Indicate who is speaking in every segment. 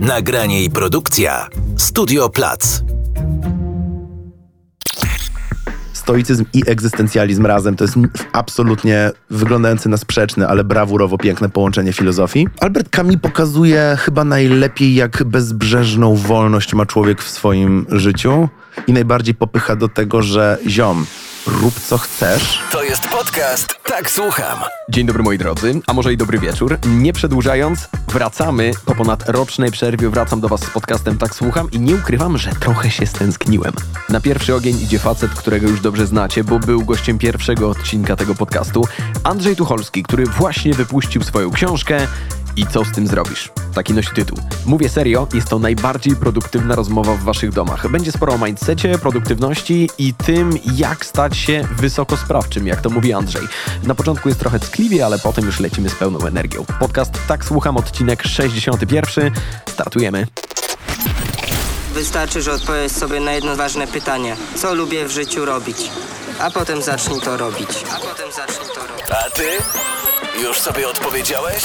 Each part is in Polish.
Speaker 1: Nagranie i produkcja Studio Plac.
Speaker 2: Stoicyzm i egzystencjalizm razem to jest absolutnie wyglądające na sprzeczne, ale brawurowo piękne połączenie filozofii. Albert Camus pokazuje chyba najlepiej, jak bezbrzeżną wolność ma człowiek w swoim życiu i najbardziej popycha do tego, że ziom, rób co chcesz.
Speaker 1: To jest podcast Tak Słucham.
Speaker 3: Dzień dobry moi drodzy, a może i dobry wieczór. Nie przedłużając, wracamy po ponad rocznej przerwie. Wracam do Was z podcastem Tak Słucham i nie ukrywam, że trochę się stęskniłem. Na pierwszy ogień idzie facet, którego już dobrze znacie, bo był gościem pierwszego odcinka tego podcastu. Andrzej Tucholski, który właśnie wypuścił swoją książkę i co z tym zrobisz? Taki nosi tytuł. Mówię serio, jest to najbardziej produktywna rozmowa w waszych domach. Będzie sporo o mindsetie, produktywności i tym, jak stać się wysokosprawczym, jak to mówi Andrzej. Na początku jest trochę ckliwie, ale potem już lecimy z pełną energią. Podcast Tak Słucham, odcinek 61. Startujemy.
Speaker 4: Wystarczy, że odpowiesz sobie na jedno ważne pytanie. Co lubię w życiu robić? A potem zacznij to robić. A potem zacznij to robić.
Speaker 1: A ty? Już sobie odpowiedziałeś?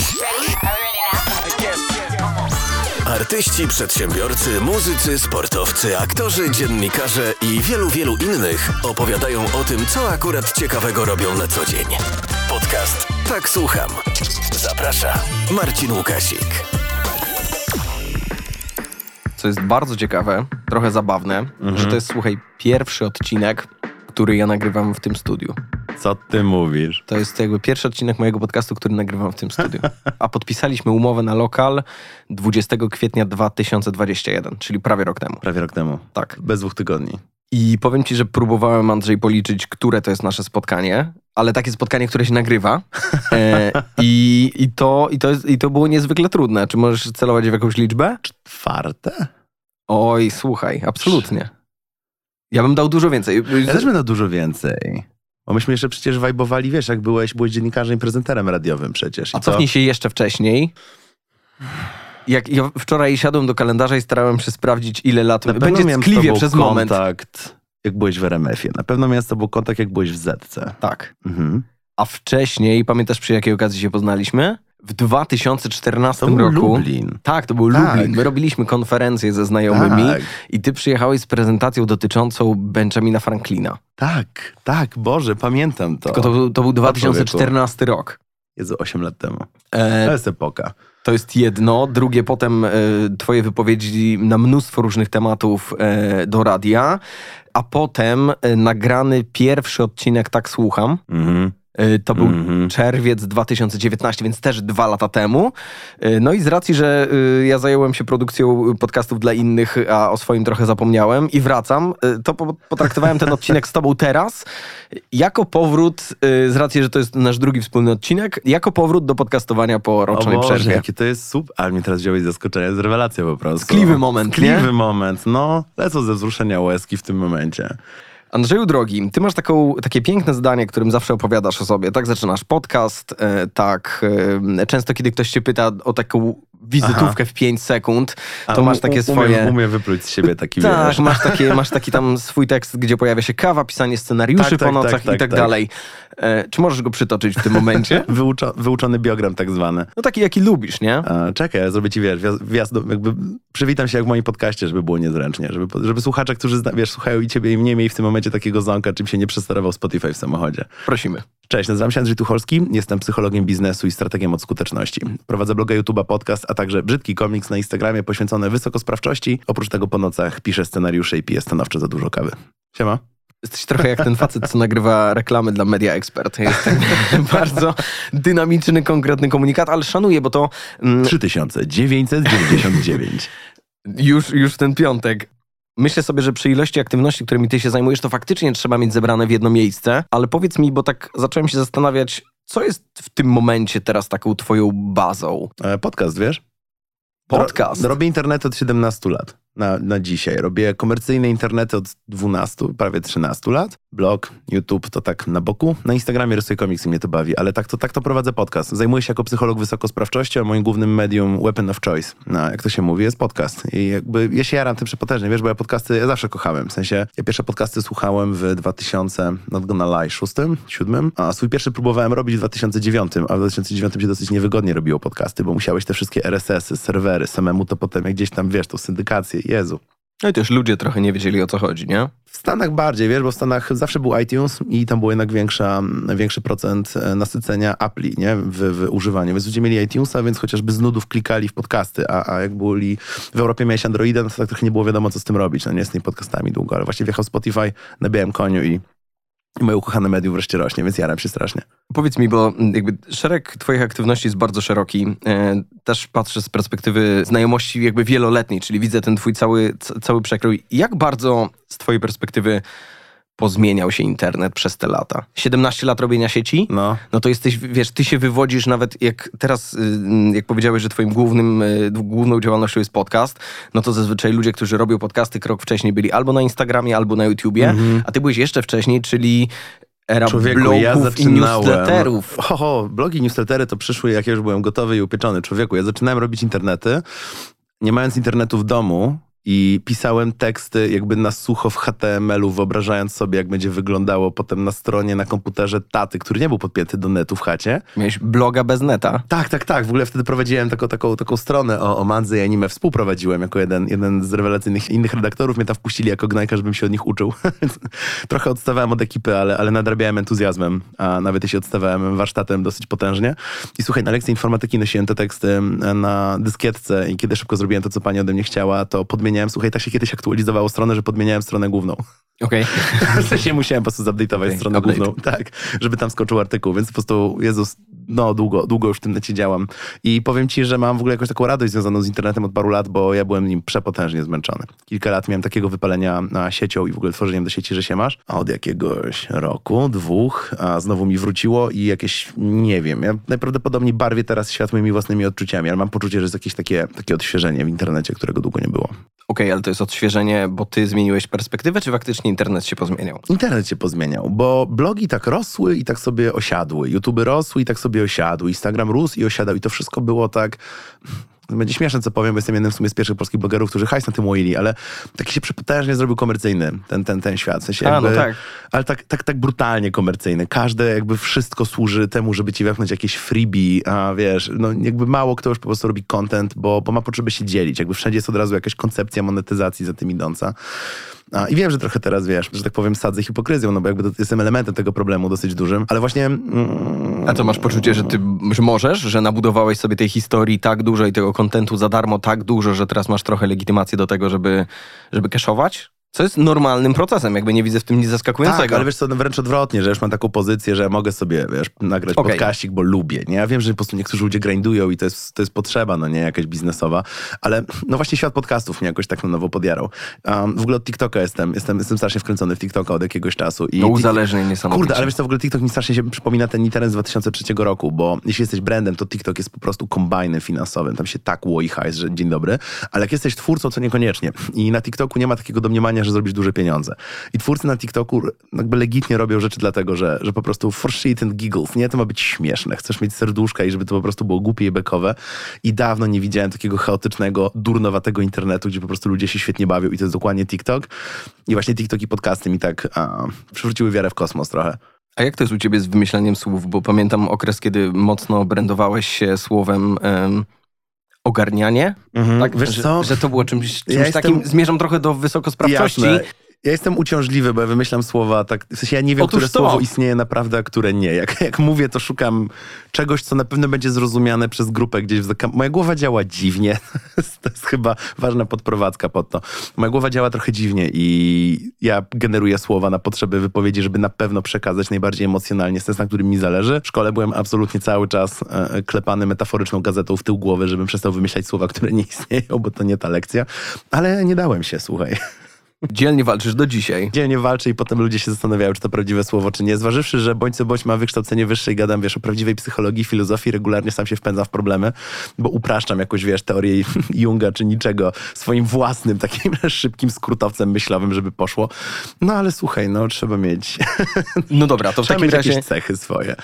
Speaker 1: Artyści, przedsiębiorcy, muzycy, sportowcy, aktorzy, dziennikarze i wielu, wielu innych opowiadają o tym, co akurat ciekawego robią na co dzień. Podcast Tak Słucham. Zaprasza Marcin Łukasik.
Speaker 3: Co jest bardzo ciekawe, trochę zabawne, że to jest, słuchaj, pierwszy odcinek, który ja nagrywam w tym studiu.
Speaker 2: Co ty mówisz?
Speaker 3: To jest jakby pierwszy odcinek mojego podcastu, który nagrywam w tym studiu. A podpisaliśmy umowę na lokal 20 kwietnia 2021, czyli prawie rok temu.
Speaker 2: Prawie rok temu.
Speaker 3: Tak.
Speaker 2: Bez dwóch tygodni.
Speaker 3: I powiem ci, że próbowałem, Andrzej, policzyć, które to jest nasze spotkanie, ale takie spotkanie, które się nagrywa. E, i, i, to, i, to jest, I to było niezwykle trudne. Czy możesz celować w jakąś liczbę?
Speaker 2: Czwarte?
Speaker 3: Oj, słuchaj, absolutnie. Ja bym dał dużo więcej.
Speaker 2: Ja też będę dużo więcej. Bo myśmy jeszcze przecież wajbowali, wiesz, jak byłeś, byłeś dziennikarzem i prezenterem radiowym przecież. I
Speaker 3: A
Speaker 2: to-
Speaker 3: cofnij się jeszcze wcześniej. Jak ja wczoraj siadłem do kalendarza i starałem się sprawdzić, ile lat
Speaker 2: Na pewno
Speaker 3: będzie
Speaker 2: miałem
Speaker 3: tkliwie przez moment.
Speaker 2: kontakt, jak byłeś w RMF-ie. Na pewno miałem z tobą kontakt, jak byłeś w Zetce.
Speaker 3: Tak.
Speaker 2: Mhm.
Speaker 3: A wcześniej, pamiętasz przy jakiej okazji się poznaliśmy? W 2014
Speaker 2: To był
Speaker 3: roku.
Speaker 2: Lublin.
Speaker 3: Tak, to był
Speaker 2: Tak.
Speaker 3: Lublin. My robiliśmy konferencję ze znajomymi
Speaker 2: Tak.
Speaker 3: i ty przyjechałeś z prezentacją dotyczącą Benjamina Franklina.
Speaker 2: Tak, tak, Boże, pamiętam to.
Speaker 3: Tylko to, był- to był 2014 rok.
Speaker 2: Jezu, 8 lat temu.
Speaker 3: E,
Speaker 2: To jest epoka.
Speaker 3: To jest jedno. Drugie, potem e, twoje wypowiedzi na mnóstwo różnych tematów e, do radia, a potem e, nagrany pierwszy odcinek Tak Słucham.
Speaker 2: Mhm.
Speaker 3: E, To był
Speaker 2: Mhm.
Speaker 3: czerwiec 2019, więc też dwa lata temu. E, No i z racji, że e, ja zająłem się produkcją podcastów dla innych, a o swoim trochę zapomniałem i wracam, to po- potraktowałem ten odcinek z tobą teraz jako powrót, z racji, że to jest nasz drugi wspólny odcinek, jako powrót do podcastowania po
Speaker 2: O
Speaker 3: rocznej
Speaker 2: Boże,
Speaker 3: przerwie.
Speaker 2: jakie to jest super. Ale mnie teraz wziąłeś z zaskoczenia, z rewelacja po prostu.
Speaker 3: Tkliwy moment,
Speaker 2: Tkliwy
Speaker 3: nie?
Speaker 2: moment, no. Lecą ze wzruszenia łezki w tym momencie.
Speaker 3: Andrzeju drogi, ty masz taką, takie piękne zdanie, którym zawsze opowiadasz o sobie. Tak zaczynasz podcast, e, tak e, często kiedy ktoś cię pyta o taką wizytówkę w 5 sekund,
Speaker 2: A
Speaker 3: to masz
Speaker 2: u-
Speaker 3: takie swoje...
Speaker 2: Umiem, umiem wypluć z siebie taki,
Speaker 3: tak,
Speaker 2: wiesz.
Speaker 3: masz, takie, masz taki tam swój tekst, gdzie pojawia się kawa, pisanie scenariuszy
Speaker 2: Tak, tak,
Speaker 3: po nocach
Speaker 2: tak,
Speaker 3: i
Speaker 2: tak,
Speaker 3: tak
Speaker 2: tak.
Speaker 3: dalej. E, czy możesz go przytoczyć w tym momencie?
Speaker 2: Wyuczo, wyuczony biogram tak zwany.
Speaker 3: No taki, jaki lubisz, nie?
Speaker 2: A, czekaj, ja zrobię ci, wiesz, wjazd, jakby przywitam się jak w moim podcaście, żeby było niezręcznie, żeby, żeby słuchacze, którzy, wiesz, słuchają i ciebie i mnie, mieli w tym momencie takiego zonka, czym się nie przesterował Spotify w samochodzie.
Speaker 3: Prosimy.
Speaker 2: Cześć, nazywam się Andrzej Tucholski, jestem psychologiem biznesu i strategiem od skuteczności. Prowadzę bloga, YouTube'a, podcast, a także brzydki komiks na Instagramie poświęcony wysokosprawczości. Oprócz tego po nocach piszę scenariusze i piję stanowczo za dużo kawy. Siema.
Speaker 3: Jesteś trochę jak ten facet, co nagrywa reklamy dla Media Expert. Jest tak bardzo dynamiczny, konkretny komunikat, ale szanuję, bo to mm,
Speaker 2: 3999.
Speaker 3: już, już ten piątek. Myślę sobie, że przy ilości aktywności, którymi ty się zajmujesz, to faktycznie trzeba mieć zebrane w jedno miejsce, ale powiedz mi, bo tak zacząłem się zastanawiać, co jest w tym momencie teraz taką twoją bazą?
Speaker 2: E, Podcast, wiesz?
Speaker 3: Podcast.
Speaker 2: Ro, robię internet od 17 lat. na, na dzisiaj. Robię komercyjne internety od 12, prawie 13 lat. Blog, YouTube to tak na boku. Na Instagramie rysuję komiksy, mnie to bawi, ale tak to, tak to prowadzę podcast. Zajmuję się jako psycholog wysokosprawczości, a moim głównym medium weapon of choice, no, jak to się mówi, jest podcast. I jakby ja się jaram tym przepotężnie, wiesz, bo ja podcasty ja zawsze kochałem. W sensie, ja pierwsze podcasty słuchałem w 2000, not gonna lie, 6, 7, a swój pierwszy próbowałem robić w 2009, a w 2009 się dosyć niewygodnie robiło podcasty, bo musiałeś te wszystkie RSS-y, serwery, samemu to potem jak gdzieś tam, wiesz, tą syndykację, Jezu.
Speaker 3: No i też ludzie trochę nie wiedzieli o co chodzi, nie?
Speaker 2: W Stanach bardziej, wiesz, bo w Stanach zawsze był iTunes i tam był jednak większa, większy procent e, nasycenia Appli, nie, w, w używaniu. Więc ludzie mieli iTunesa, więc chociażby z nudów klikali w podcasty, a, a jak byli w Europie miałeś Androida, no to tak trochę nie było wiadomo, co z tym robić. No nie z tymi podcastami długo, ale właśnie wjechał Spotify na białym koniu i, i moje ukochane medium wreszcie rośnie, więc jaram się strasznie.
Speaker 3: Powiedz mi, bo jakby szereg twoich aktywności jest bardzo szeroki. E, też patrzę z perspektywy znajomości jakby wieloletniej, czyli widzę ten twój cały, cały przekrój. Jak bardzo z twojej perspektywy pozmieniał się internet przez te lata? 17 lat robienia sieci?
Speaker 2: No.
Speaker 3: No to jesteś, wiesz, ty się wywodzisz nawet jak teraz, jak powiedziałeś, że twoim głównym, y, główną działalnością jest podcast, no to zazwyczaj ludzie, którzy robią podcasty krok wcześniej byli albo na Instagramie, albo na YouTubie, a ty byłeś jeszcze wcześniej, czyli era
Speaker 2: Człowieku,
Speaker 3: blogów
Speaker 2: ja
Speaker 3: i
Speaker 2: zaczynałem.
Speaker 3: newsletterów.
Speaker 2: Ho, ho, blogi, newslettery to przyszły, jak ja już byłem gotowy i upieczony. Człowieku, ja zaczynałem robić internety, nie mając internetu w domu i pisałem teksty jakby na sucho w HTML-u, wyobrażając sobie, jak będzie wyglądało potem na stronie, na komputerze taty, który nie był podpięty do netu w chacie.
Speaker 3: Miałeś bloga bez neta.
Speaker 2: Tak, tak, tak. W ogóle wtedy prowadziłem taką, taką, taką stronę o, o Mandze i anime. Współprowadziłem jako jeden, jeden z rewelacyjnych innych redaktorów. Mnie tam wpuścili jako gnajka, żebym się od nich uczył. Trochę odstawałem od ekipy, ale, ale nadrabiałem entuzjazmem, a nawet jeśli odstawałem warsztatem dosyć potężnie. I słuchaj, na lekcji informatyki nosiłem te teksty na dyskietce i kiedy szybko zrobiłem to, co pani ode mnie chciała, to podmieniałem, słuchaj, tak się kiedyś aktualizowało stronę, że podmieniałem stronę główną.
Speaker 3: Okej.
Speaker 2: W sensie musiałem po prostu zupdate'ować
Speaker 3: Okej,
Speaker 2: stronę
Speaker 3: update.
Speaker 2: główną, tak, żeby tam skoczył artykuł, więc po prostu, Jezus, no długo, długo już w tym necie działam. I powiem ci, że mam w ogóle jakąś taką radość związaną z internetem od paru lat, bo ja byłem nim przepotężnie zmęczony. Kilka lat miałem takiego wypalenia na siecią i w ogóle tworzeniem do sieci, że się masz. A od jakiegoś roku, dwóch, a znowu mi wróciło i jakieś, nie wiem, ja najprawdopodobniej barwię teraz świat moimi własnymi odczuciami, ale mam poczucie, że jest jakieś takie, takie odświeżenie w internecie, którego długo nie było.
Speaker 3: Okej, ale to jest odświeżenie, bo ty zmieniłeś perspektywę, czy faktycznie internet się pozmieniał?
Speaker 2: Internet się pozmieniał, bo blogi tak rosły i tak sobie osiadły. YouTube rosły i tak sobie osiadły. Instagram rósł i osiadał. I to wszystko było tak... Będzie śmieszne, co powiem, bo jestem jednym w sumie z pierwszych polskich blogerów, którzy hajs na tym łoili, ale taki się przepotężnie zrobił komercyjny ten, ten, ten świat. W sensie
Speaker 3: A,
Speaker 2: jakby,
Speaker 3: no tak.
Speaker 2: Ale tak, tak, tak brutalnie komercyjny. Każde jakby wszystko służy temu, żeby ci wepchnąć jakieś freebie, a wiesz, no jakby mało kto już po prostu robi content, bo, bo ma potrzebę się dzielić. Jakby wszędzie jest od razu jakaś koncepcja monetyzacji za tym idąca. I wiem, że trochę teraz, wiesz, że tak powiem, sadzę hipokryzją, no bo jakby to, jestem elementem tego problemu dosyć dużym, ale właśnie... Mm,
Speaker 3: A to masz poczucie, że ty że możesz, że nabudowałeś sobie tej historii tak dużo i tego kontentu za darmo tak dużo, że teraz masz trochę legitymację do tego, żeby, żeby cashować? Co jest normalnym procesem, jakby nie widzę w tym nic zaskakującego.
Speaker 2: Tak, ale wiesz co, no wręcz odwrotnie, że już mam taką pozycję, że mogę sobie, wiesz, nagrać
Speaker 3: Okej.
Speaker 2: podcaścik, bo lubię, nie? Ja wiem, że po prostu niektórzy ludzie grindują i to jest, to jest potrzeba, no nie, jakaś biznesowa, ale no właśnie świat podcastów mnie jakoś tak na nowo podjarał. Um, w ogóle od TikToka jestem, jestem, jestem strasznie wkręcony w TikToka od jakiegoś czasu. I
Speaker 3: No uzależnień niesamowicie.
Speaker 2: Kurde, ale wiesz co, w ogóle TikTok mi strasznie się przypomina ten internet z 2003 roku, bo jeśli jesteś brandem, to TikTok jest po prostu kombajnem finansowym. Tam się tak łoi hajs, że dzień dobry. Ale jak jesteś twórcą, to niekoniecznie. I na TikToku nie ma takiego domniemania, że zrobisz duże pieniądze. I twórcy na TikToku jakby legitnie robią rzeczy dlatego, że, że po prostu for shit and giggles, nie? To ma być śmieszne. Chcesz mieć serduszka i żeby to po prostu było głupie i bekowe. I dawno nie widziałem takiego chaotycznego, durnowatego internetu, gdzie po prostu ludzie się świetnie bawią i to jest dokładnie TikTok. I właśnie TikTok i podcasty mi tak a, przywróciły wiarę w kosmos trochę.
Speaker 3: A jak to jest u ciebie z wymyślaniem słów? Bo pamiętam okres, kiedy mocno brandowałeś się słowem em, ogarnianie. Tak?
Speaker 2: Wiesz
Speaker 3: że,
Speaker 2: co?
Speaker 3: że to było czymś, czymś
Speaker 2: Ja jestem-
Speaker 3: takim, zmierzam trochę do wysokosprawczości.
Speaker 2: Jasne. Ja jestem uciążliwy, bo ja wymyślam słowa tak. W sensie ja nie wiem,
Speaker 3: Otóż
Speaker 2: które
Speaker 3: to.
Speaker 2: słowo istnieje naprawdę, a które nie. Jak, jak mówię, to szukam czegoś, co na pewno będzie zrozumiane przez grupę gdzieś w zakam- Moja głowa działa dziwnie. to jest chyba ważna podprowadzka pod to. Moja głowa działa trochę dziwnie i ja generuję słowa na potrzeby wypowiedzi, żeby na pewno przekazać najbardziej emocjonalnie sens, na którym mi zależy. W szkole byłem absolutnie cały czas e, klepany metaforyczną gazetą w tył głowy, żebym przestał wymyślać słowa, które nie istnieją, bo to nie ta lekcja. Ale nie dałem się, słuchaj.
Speaker 3: Dzielnie walczysz do dzisiaj.
Speaker 2: Dzielnie walczę i potem ludzie się zastanawiają, czy to prawdziwe słowo, czy nie. Zważywszy, że bądź co bądź ma wykształcenie wyższe i gadam, wiesz, o prawdziwej psychologii, filozofii, regularnie sam się wpędzam w problemy, bo upraszczam jakoś, wiesz, teorię Junga czy niczego swoim własnym, takim szybkim skrótowcem myślowym, żeby poszło. No ale słuchaj, no trzeba mieć,
Speaker 3: No dobra, to w
Speaker 2: trzeba
Speaker 3: takim razie
Speaker 2: jakieś cechy swoje.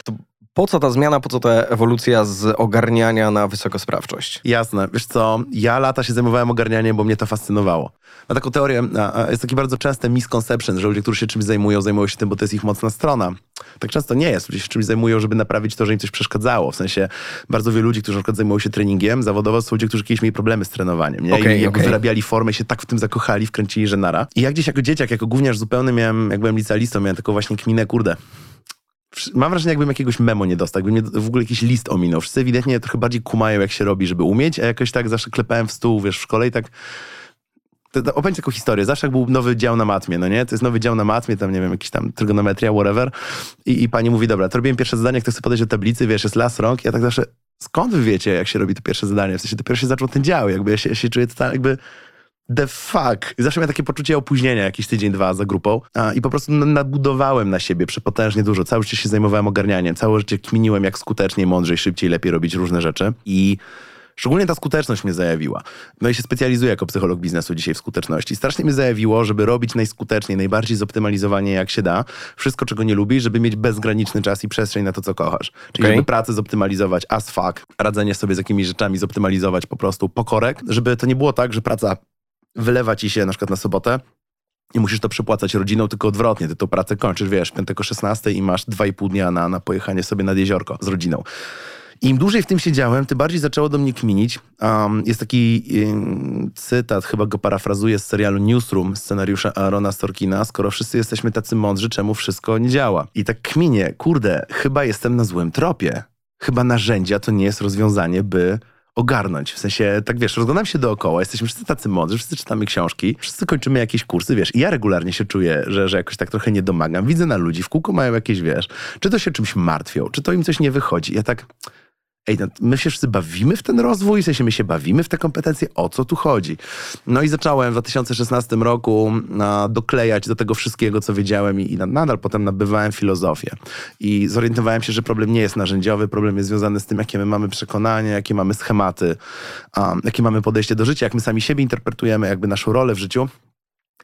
Speaker 3: Po co ta zmiana, po co ta ewolucja z ogarniania na wysokosprawczość?
Speaker 2: Jasne. Wiesz co, ja lata się zajmowałem ogarnianiem, bo mnie to fascynowało. Ma taką teorię, jest takie bardzo częste misconception, że ludzie, którzy się czymś zajmują, zajmują się tym, bo to jest ich mocna strona. Tak często nie jest. Ludzie się czymś zajmują, żeby naprawić to, że im coś przeszkadzało. W sensie bardzo wielu ludzi, którzy na przykład zajmują się treningiem, zawodowo są ludzie, którzy kiedyś mieli problemy z trenowaniem. Nie?
Speaker 3: Okej,
Speaker 2: I jakby
Speaker 3: okej.
Speaker 2: wyrabiali formę się tak w tym zakochali, wkręcili, że nara. I ja gdzieś jako dzieciak, jako gówniarz zupełny miałem, jak byłem licealistą, miałem taką właśnie kminę, kurde, Mam wrażenie, jakbym jakiegoś memo nie dostał, jakby mnie w ogóle jakiś list ominął. Wszyscy ewidentnie trochę bardziej kumają, jak się robi, żeby umieć, a jakoś tak zawsze klepałem w stół, wiesz, w szkole i tak... Ci taką historię. Zawsze jak był nowy dział na matmie, no nie? To jest nowy dział na matmie, tam nie wiem, jakiś tam trygonometria, whatever. I, i pani mówi, dobra, to robiłem pierwsze zadanie, kto chce podejść do tablicy, wiesz, jest las rąk. Ja tak zawsze, skąd wy wiecie, jak się robi to pierwsze zadanie? W sensie dopiero się zaczął ten dział, jakby ja się, ja się czuję totalnie jakby the fuck. Zawsze miałem takie poczucie opóźnienia, jakiś tydzień, dwa za grupą. A, I po prostu nadbudowałem na siebie przepotężnie dużo. Całe życie się zajmowałem ogarnianiem. Całe życie kminiłem, jak skuteczniej, mądrzej, szybciej, lepiej robić różne rzeczy. I szczególnie ta skuteczność mnie zajawiła. No i się specjalizuję jako psycholog biznesu dzisiaj w skuteczności. Strasznie mnie zajawiło, żeby robić najskuteczniej, najbardziej zoptymalizowanie jak się da. Wszystko, czego nie lubisz, żeby mieć bezgraniczny czas i przestrzeń na to, co kochasz. Czyli
Speaker 3: Okej.
Speaker 2: żeby pracę zoptymalizować as fuck, radzenie sobie z jakimiś rzeczami zoptymalizować po prostu pokorek, żeby to nie było tak, że praca wylewa ci się na przykład na sobotę i musisz to przepłacać rodziną, tylko odwrotnie. Ty tą pracę kończysz, wiesz, 5-16 i masz 2,5 dnia na, na pojechanie sobie nad jeziorko z rodziną. Im dłużej w tym siedziałem, tym bardziej zaczęło do mnie kminić. Um, jest taki ym, cytat, chyba go parafrazuję z serialu Newsroom, scenariusza Aarona Sorkina. Skoro wszyscy jesteśmy tacy mądrzy, czemu wszystko nie działa? I tak kminie, kurde, chyba jestem na złym tropie. Chyba narzędzia to nie jest rozwiązanie, by ogarnąć. W sensie, tak wiesz, rozglądam się dookoła, jesteśmy wszyscy tacy mądrzy, wszyscy czytamy książki, wszyscy kończymy jakieś kursy, wiesz, i ja regularnie się czuję, że, że jakoś tak trochę nie domagam. Widzę na ludzi, w kółko mają jakieś, wiesz, czy to się czymś martwią, czy to im coś nie wychodzi. Ja tak... Ej, no, my się wszyscy bawimy w ten rozwój, w sensie my się bawimy w te kompetencje, o co tu chodzi? No i zacząłem w 2016 roku a, doklejać do tego wszystkiego, co wiedziałem i, i na- nadal potem nabywałem filozofię. I zorientowałem się, że problem nie jest narzędziowy, problem jest związany z tym, jakie my mamy przekonania, jakie mamy schematy, a, jakie mamy podejście do życia, jak my sami siebie interpretujemy, jakby naszą rolę w życiu.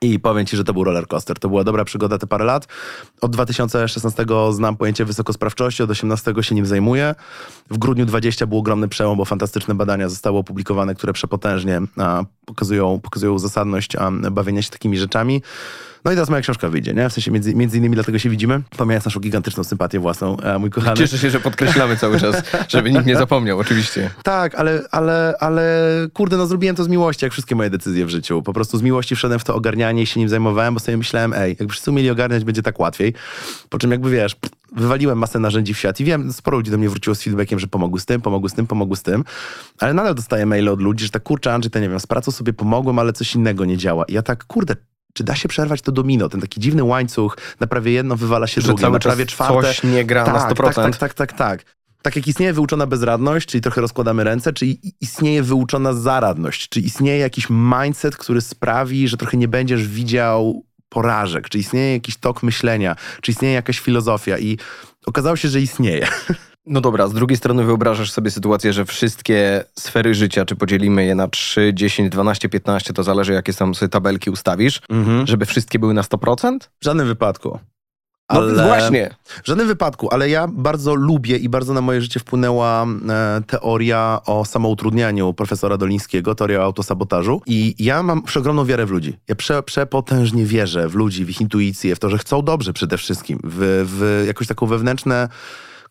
Speaker 2: I powiem ci, że to był roller coaster. To była dobra przygoda te parę lat. Od 2016 znam pojęcie wysokosprawczości, od 18 się nim zajmuję. W grudniu 20 był ogromny przełom, bo fantastyczne badania zostały opublikowane, które przepotężnie a, pokazują, pokazują zasadność a, bawienia się takimi rzeczami. No i teraz moja książka wyjdzie, nie? W sensie między, między innymi dlatego się widzimy, pomijając naszą gigantyczną sympatię własną, a, mój kochany.
Speaker 3: Cieszę się, że podkreślamy cały czas, żeby nikt nie zapomniał, oczywiście.
Speaker 2: Tak, ale, ale, ale kurde, no zrobiłem to z miłości, jak wszystkie moje decyzje w życiu. Po prostu z miłości wszedłem w to ogarnianie i się nim zajmowałem, bo sobie myślałem, ej, jakby wszyscy umieli ogarniać, będzie tak łatwiej. Po czym jakby wiesz, wywaliłem masę narzędzi w świat i wiem, sporo ludzi do mnie wróciło z feedbackiem, że pomogły z tym, pomogły z tym, pomogły z tym, ale nadal dostaję maile od ludzi, że tak kurczę, Andrzej, to nie wiem, z pracą sobie pomogłem, ale coś innego nie działa. I ja tak, kurde, czy da się przerwać to domino, ten taki dziwny łańcuch, naprawię jedno, wywala się drugie,
Speaker 3: cały czas
Speaker 2: naprawię czwarte.
Speaker 3: coś nie gra na
Speaker 2: tak,
Speaker 3: 100%.
Speaker 2: Tak, tak, tak, tak, tak. Tak jak istnieje wyuczona bezradność, czyli trochę rozkładamy ręce, czy istnieje wyuczona zaradność, czy istnieje jakiś mindset, który sprawi, że trochę nie będziesz widział porażek, czy istnieje jakiś tok myślenia, czy istnieje jakaś filozofia i okazało się, że istnieje.
Speaker 3: No dobra, z drugiej strony wyobrażasz sobie sytuację, że wszystkie sfery życia, czy podzielimy je na 3, 10, 12, 15, to zależy jakie tam sobie tabelki ustawisz, żeby wszystkie były na 100%?
Speaker 2: W żadnym wypadku.
Speaker 3: No właśnie.
Speaker 2: W żadnym wypadku, ale ja bardzo lubię i bardzo na moje życie wpłynęła e, teoria o samoutrudnianiu profesora Dolińskiego, teoria o autosabotażu. I ja mam przeogromną wiarę w ludzi. Ja prze, przepotężnie wierzę w ludzi, w ich intuicję, w to, że chcą dobrze przede wszystkim, w, w jakoś taką wewnętrzne...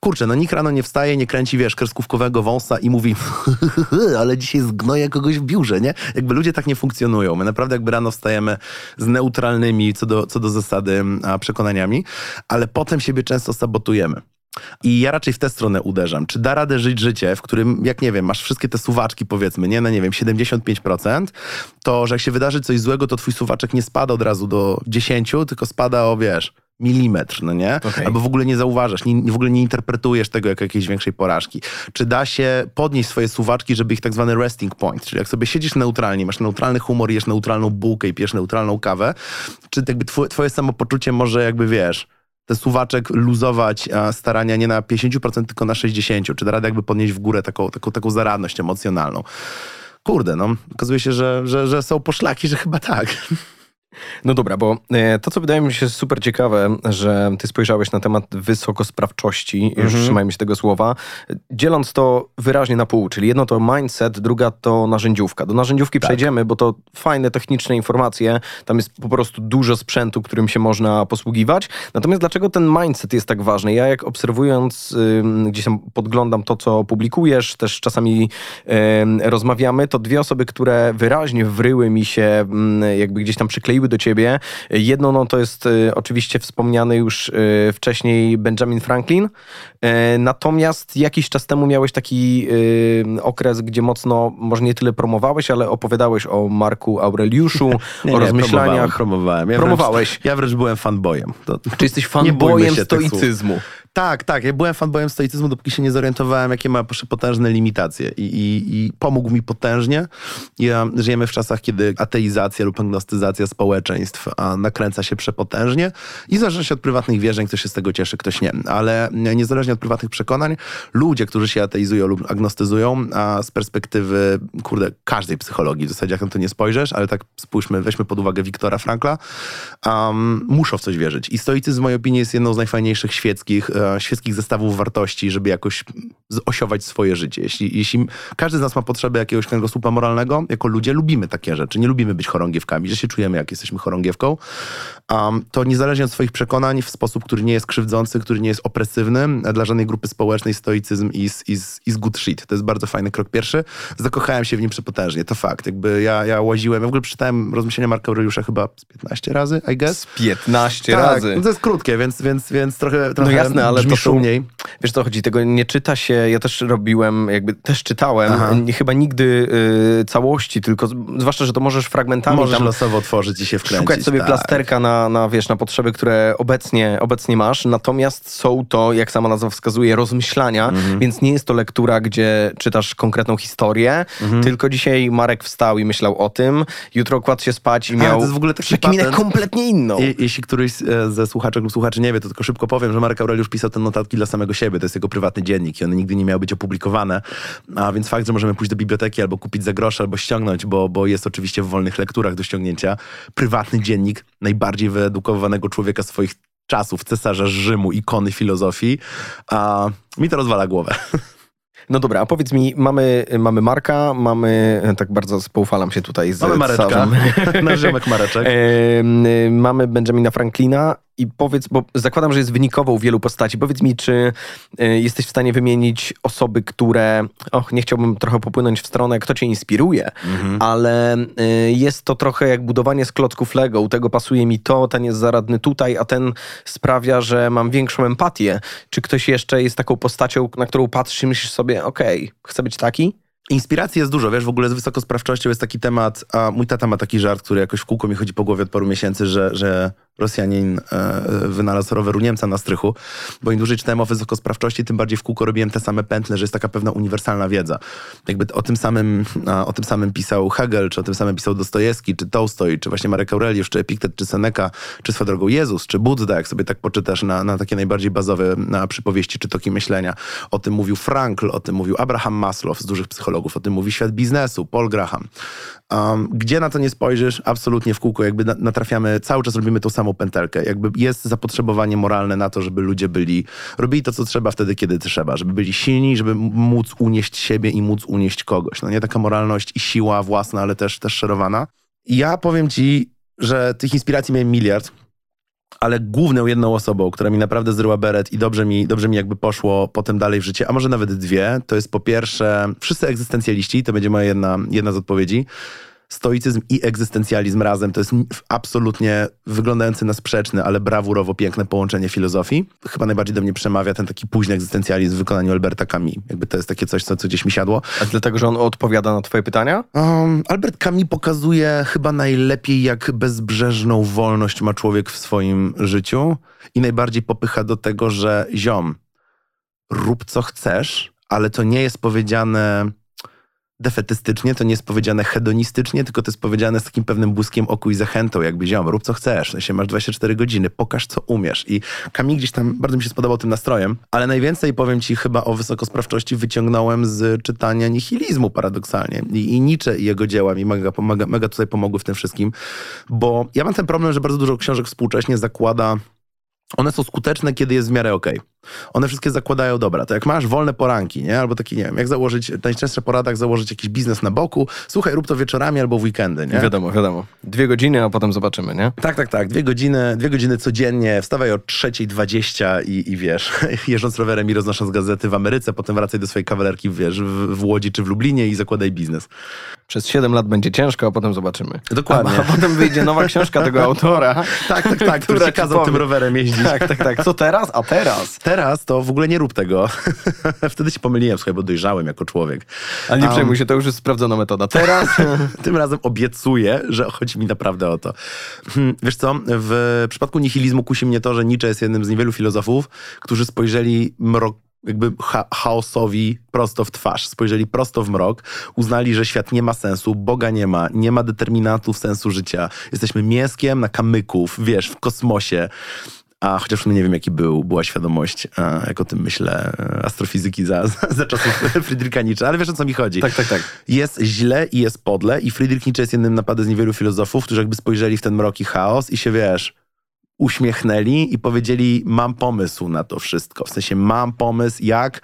Speaker 2: Kurczę, no nikt rano nie wstaje, nie kręci, wiesz, kreskówkowego wąsa i mówi ale dzisiaj zgnoję kogoś w biurze, nie? Jakby ludzie tak nie funkcjonują. My naprawdę jakby rano wstajemy z neutralnymi co do, co do zasady a, przekonaniami, ale potem siebie często sabotujemy. I ja raczej w tę stronę uderzam. Czy da radę żyć życie, w którym, jak nie wiem, masz wszystkie te suwaczki, powiedzmy, nie, na nie wiem, 75%, to że jak się wydarzy coś złego, to twój suwaczek nie spada od razu do 10, tylko spada o, wiesz, milimetr, no nie?
Speaker 3: Okay.
Speaker 2: Albo w ogóle nie zauważasz, nie, w ogóle nie interpretujesz tego jako jakiejś większej porażki. Czy da się podnieść swoje suwaczki, żeby ich tak zwany resting point, czyli jak sobie siedzisz neutralnie, masz neutralny humor, jesz neutralną bułkę i pijesz neutralną kawę, czy jakby twoje, twoje samopoczucie może jakby, wiesz, ten suwaczek luzować starania nie na 50%, tylko na 60%? Czy da radę jakby podnieść w górę taką, taką, taką zaradność emocjonalną? Kurde, no, okazuje się, że, że, że są poszlaki, że chyba tak.
Speaker 3: No dobra, bo e, to, co wydaje mi się super ciekawe, że ty spojrzałeś na temat wysokosprawczości, już mhm. trzymajmy się tego słowa, dzieląc to wyraźnie na pół, czyli jedno to mindset, druga to narzędziówka. Do narzędziówki tak. przejdziemy, bo to fajne techniczne informacje, tam jest po prostu dużo sprzętu, którym się można posługiwać. Natomiast dlaczego ten mindset jest tak ważny? Ja jak obserwując, gdzieś tam podglądam to, co publikujesz, też czasami rozmawiamy, to dwie osoby, które wyraźnie wryły mi się, jakby gdzieś tam przykleiły do ciebie. Jedno no, to jest y, oczywiście wspomniany już y, wcześniej Benjamin Franklin. E, natomiast jakiś czas temu miałeś taki y, okres, gdzie mocno, może nie tyle promowałeś, ale opowiadałeś o Marku Aureliuszu, nie, o nie, rozmyślaniach.
Speaker 2: Promowałem, promowałem. Ja
Speaker 3: Promowałeś.
Speaker 2: Wręcz, ja wręcz byłem fanboyem.
Speaker 3: To, Czy jesteś fanboyem stoicyzmu?
Speaker 2: Tak, tak. Ja byłem fanboyem stoicyzmu, dopóki się nie zorientowałem, jakie ma potężne limitacje. I, i, i pomógł mi potężnie. Ja, żyjemy w czasach, kiedy ateizacja lub agnostyzacja społeczeństw nakręca się przepotężnie i zależy się od prywatnych wierzeń, ktoś się z tego cieszy, ktoś nie. Ale niezależnie od prywatnych przekonań, ludzie, którzy się ateizują lub agnostyzują, a z perspektywy, kurde, każdej psychologii, w zasadzie jak na to nie spojrzysz, ale tak spójrzmy, weźmy pod uwagę Wiktora Frankla, um, muszą w coś wierzyć. I stoicyzm w mojej opinii jest jedną z najfajniejszych świeckich e, świeckich zestawów wartości, żeby jakoś osiować swoje życie. Jeśli, jeśli każdy z nas ma potrzebę jakiegoś kręgosłupa moralnego, jako ludzie lubimy takie rzeczy. Nie lubimy być chorągiewkami, że się czujemy, jak jesteśmy chorągiewką. Um, to niezależnie od swoich przekonań, w sposób, który nie jest krzywdzący, który nie jest opresywny, dla żadnej grupy społecznej stoicyzm is, is, is good shit. To jest bardzo fajny krok pierwszy. Zakochałem się w nim przepotężnie, to fakt. Jakby ja, ja łaziłem, ja w ogóle przeczytałem rozmyślenia Marka Aureliusza chyba z 15 razy, I guess.
Speaker 3: Z 15
Speaker 2: tak,
Speaker 3: razy.
Speaker 2: No to jest krótkie, więc, więc, więc trochę, trochę
Speaker 3: no jasne, ale
Speaker 2: brzmi
Speaker 3: to
Speaker 2: szumniej.
Speaker 3: Wiesz co chodzi, tego nie czyta się, ja też robiłem, jakby też czytałem, Aha. chyba nigdy y, całości, tylko zwłaszcza, że to możesz fragmentami
Speaker 2: Możesz tam losowo otworzyć i się wkręcić.
Speaker 3: Szukać sobie
Speaker 2: tak.
Speaker 3: plasterka na, na, wiesz, na potrzeby, które obecnie, obecnie masz, natomiast są to, jak sama nazwa wskazuje, rozmyślania, mhm. więc nie jest to lektura, gdzie czytasz konkretną historię, mhm. tylko dzisiaj Marek wstał i myślał o tym, jutro kładł się spać i miał A, to jest w ogóle taki kompletnie inną.
Speaker 2: Je, jeśli któryś ze słuchaczek lub słuchaczy nie wie, to tylko szybko powiem, że Marek Aureliusz pisał te notatki dla samego siebie, to jest jego prywatny dziennik i one nigdy nie miały być opublikowane, a więc fakt, że możemy pójść do biblioteki albo kupić za grosze, albo ściągnąć, bo, bo jest oczywiście w wolnych lekturach do ściągnięcia, prywatny dziennik najbardziej wyedukowanego człowieka swoich czasów, cesarza Rzymu, ikony filozofii, a mi to rozwala głowę.
Speaker 3: No dobra, a powiedz mi, mamy, mamy Marka, mamy, tak bardzo spoufalam się tutaj z
Speaker 2: Mamy Mareczka, nasz ziomek Mareczek.
Speaker 3: E, mamy Benjamina Franklina i powiedz, bo zakładam, że jest wynikową wielu postaci. Powiedz mi, czy y, jesteś w stanie wymienić osoby, które, och, nie chciałbym trochę popłynąć w stronę, kto cię inspiruje, mhm. ale y, jest to trochę jak budowanie z klocków Lego. U tego pasuje mi to, ten jest zaradny tutaj, a ten sprawia, że mam większą empatię. Czy ktoś jeszcze jest taką postacią, na którą patrzysz i myślisz sobie, okej, okay, chcę być taki?
Speaker 2: Inspiracji jest dużo, wiesz, w ogóle z wysokosprawczością jest taki temat, a mój tata ma taki żart, który jakoś w kółko mi chodzi po głowie od paru miesięcy, że, że Rosjanin e, wynalazł roweru Niemca na strychu, bo im dłużej czytałem o wysokosprawczości, tym bardziej w kółko robiłem te same pętle, że jest taka pewna uniwersalna wiedza. Jakby o tym samym, o tym samym pisał Hegel, czy o tym samym pisał Dostojewski, czy Tolstoj, czy właśnie Marek Aureliusz, czy Epiktet, czy Seneca, czy swoją drogą Jezus, czy Buddha, jak sobie tak poczytasz na, na takie najbardziej bazowe na przypowieści, czy toki myślenia. O tym mówił Frankl, o tym mówił Abraham Maslow z dużych psychologów, o tym mówi świat biznesu, Paul Graham. Um, gdzie na to nie spojrzysz, absolutnie w kółko jakby natrafiamy, cały czas robimy tą samą pętelkę. Jakby jest zapotrzebowanie moralne na to, żeby ludzie byli, robili to, co trzeba wtedy, kiedy trzeba, żeby byli silni, żeby móc unieść siebie i móc unieść kogoś. No nie taka moralność i siła własna, ale też, też szerowana. Ja powiem ci, że tych inspiracji miałem miliard, ale główną jedną osobą, która mi naprawdę zryła beret i dobrze mi, dobrze mi jakby poszło potem dalej w życie, a może nawet dwie, to jest po pierwsze wszyscy egzystencjaliści, to będzie moja jedna, jedna z odpowiedzi, stoicyzm i egzystencjalizm razem to jest absolutnie wyglądający na sprzeczny, ale brawurowo piękne połączenie filozofii. Chyba najbardziej do mnie przemawia ten taki późny egzystencjalizm w wykonaniu Alberta Camus. Jakby to jest takie coś, co, co gdzieś mi siadło.
Speaker 3: A dlatego, że on odpowiada na twoje pytania?
Speaker 2: Um, Albert Camus pokazuje chyba najlepiej, jak bezbrzeżną wolność ma człowiek w swoim życiu i najbardziej popycha do tego, że ziom, rób co chcesz, ale to nie jest powiedziane defetystycznie, to nie jest powiedziane hedonistycznie, tylko to jest powiedziane z takim pewnym błyskiem oku i zachętą, jakby ziom, rób co chcesz, się masz 24 godziny, pokaż co umiesz. I Kamil gdzieś tam bardzo mi się spodobał tym nastrojem, ale najwięcej powiem ci chyba o wysokosprawczości wyciągnąłem z czytania nihilizmu paradoksalnie. I, i Nietzsche i jego dzieła mi mega, mega, mega tutaj pomogły w tym wszystkim, bo ja mam ten problem, że bardzo dużo książek współcześnie zakłada one są skuteczne, kiedy jest w miarę okej. Okay. One wszystkie zakładają, dobra, to jak masz wolne poranki, nie? Albo taki, nie wiem, jak założyć, najczęstsza porada, jak założyć jakiś biznes na boku, słuchaj, rób to wieczorami albo w weekendy, nie?
Speaker 3: Wiadomo, wiadomo. Dwie godziny, a potem zobaczymy, nie?
Speaker 2: Tak, tak, tak. Dwie godziny, dwie godziny codziennie, wstawaj o 3.20 i, i wiesz, jeżdżąc rowerem i roznosząc gazety w Ameryce, potem wracaj do swojej kawalerki, wiesz, w, w Łodzi czy w Lublinie i zakładaj biznes.
Speaker 3: Przez 7 lat będzie ciężko, a potem zobaczymy.
Speaker 2: Dokładnie.
Speaker 3: A, a potem wyjdzie nowa książka tego autora.
Speaker 2: tak, tak, tak, który ci kazał tym rowerem jeździć.
Speaker 3: Tak, tak, tak. Co teraz? A teraz?
Speaker 2: Teraz to w ogóle nie rób tego. Wtedy się pomyliłem, słuchaj, bo dojrzałem jako człowiek.
Speaker 3: Ale nie um, przejmuj się, to już jest sprawdzona metoda. Teraz?
Speaker 2: tym razem obiecuję, że chodzi mi naprawdę o to. Hmm, wiesz co, w przypadku nihilizmu kusi mnie to, że Nietzsche jest jednym z niewielu filozofów, którzy spojrzeli mrok jakby cha chaosowi prosto w twarz. Spojrzeli prosto w mrok, uznali, że świat nie ma sensu, Boga nie ma, nie ma determinatów sensu życia. Jesteśmy mięskiem na kamyków, wiesz, w kosmosie. A chociaż nie wiem, jaki był, była świadomość, jak o tym myślę, astrofizyki za, za, za czasów Friedricha Nietzsche, ale wiesz o co mi chodzi.
Speaker 3: Tak, tak, tak.
Speaker 2: Jest źle i jest podle i Friedrich Nietzsche jest jednym naprawdę z niewielu filozofów, którzy jakby spojrzeli w ten mrok i chaos i się, wiesz, uśmiechnęli i powiedzieli, mam pomysł na to wszystko. W sensie mam pomysł, jak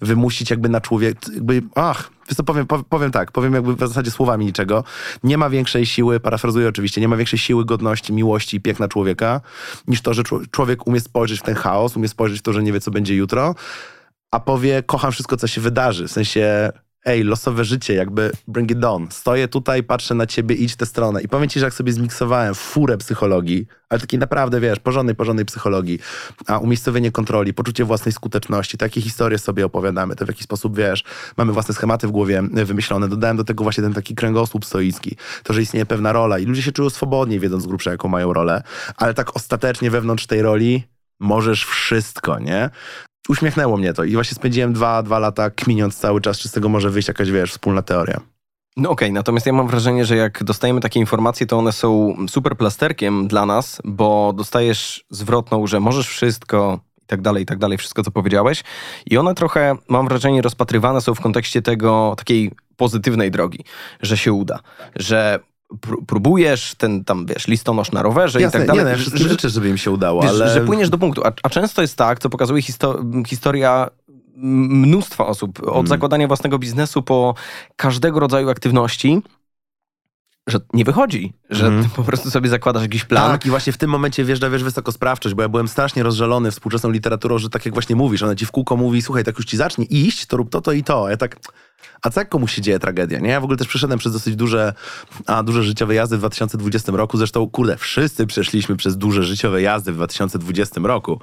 Speaker 2: wymusić jakby na człowiek, jakby, ach, wiesz powiem, powiem tak, powiem jakby w zasadzie słowami niczego. Nie ma większej siły, parafrazuję oczywiście, nie ma większej siły godności, miłości i piękna człowieka, niż to, że człowiek umie spojrzeć w ten chaos, umie spojrzeć w to, że nie wie, co będzie jutro, a powie, kocham wszystko, co się wydarzy. W sensie ej, losowe życie, jakby bring it on. Stoję tutaj, patrzę na ciebie, idź tę stronę. I powiem ci, że jak sobie zmiksowałem furę psychologii, ale takiej naprawdę, wiesz, porządnej, porządnej psychologii, a umiejscowienie kontroli, poczucie własnej skuteczności, takie historie sobie opowiadamy, to w jaki sposób, wiesz, mamy własne schematy w głowie wymyślone. Dodałem do tego właśnie ten taki kręgosłup stoicki, to, że istnieje pewna rola i ludzie się czują swobodniej, wiedząc z grubsza, jaką mają rolę, ale tak ostatecznie wewnątrz tej roli możesz wszystko, nie? Uśmiechnęło mnie to i właśnie spędziłem dwa, dwa lata kminiąc cały czas, czy z tego może wyjść jakaś, wiesz, wspólna teoria.
Speaker 3: No okej, okay, natomiast ja mam wrażenie, że jak dostajemy takie informacje, to one są super plasterkiem dla nas, bo dostajesz zwrotną, że możesz wszystko i tak dalej, i tak dalej, wszystko co powiedziałeś. I one trochę, mam wrażenie, rozpatrywane są w kontekście tego, takiej pozytywnej drogi, że się uda, że próbujesz, ten tam, wiesz, listonosz na rowerze
Speaker 2: Jasne,
Speaker 3: i tak dalej.
Speaker 2: Nie, no, że, życzę, żeby im się udało,
Speaker 3: wiesz,
Speaker 2: ale...
Speaker 3: Że płyniesz do punktu, a, a często jest tak, co pokazuje histo historia mnóstwa osób, od hmm. zakładania własnego biznesu po każdego rodzaju aktywności, że nie wychodzi, że mm. po prostu sobie zakładasz jakiś plan.
Speaker 2: Tak, i właśnie w tym momencie wjeżdża, wiesz, wysokosprawczość, bo ja byłem strasznie rozżalony współczesną literaturą, że tak jak właśnie mówisz, ona ci w kółko mówi, słuchaj, tak już ci zacznie iść, to rób to, to i to. A ja tak, a co jak komuś się dzieje tragedia, nie? Ja w ogóle też przeszedłem przez dosyć duże, a, duże życiowe jazdy w 2020 roku. Zresztą, kurde, wszyscy przeszliśmy przez duże życiowe jazdy w 2020 roku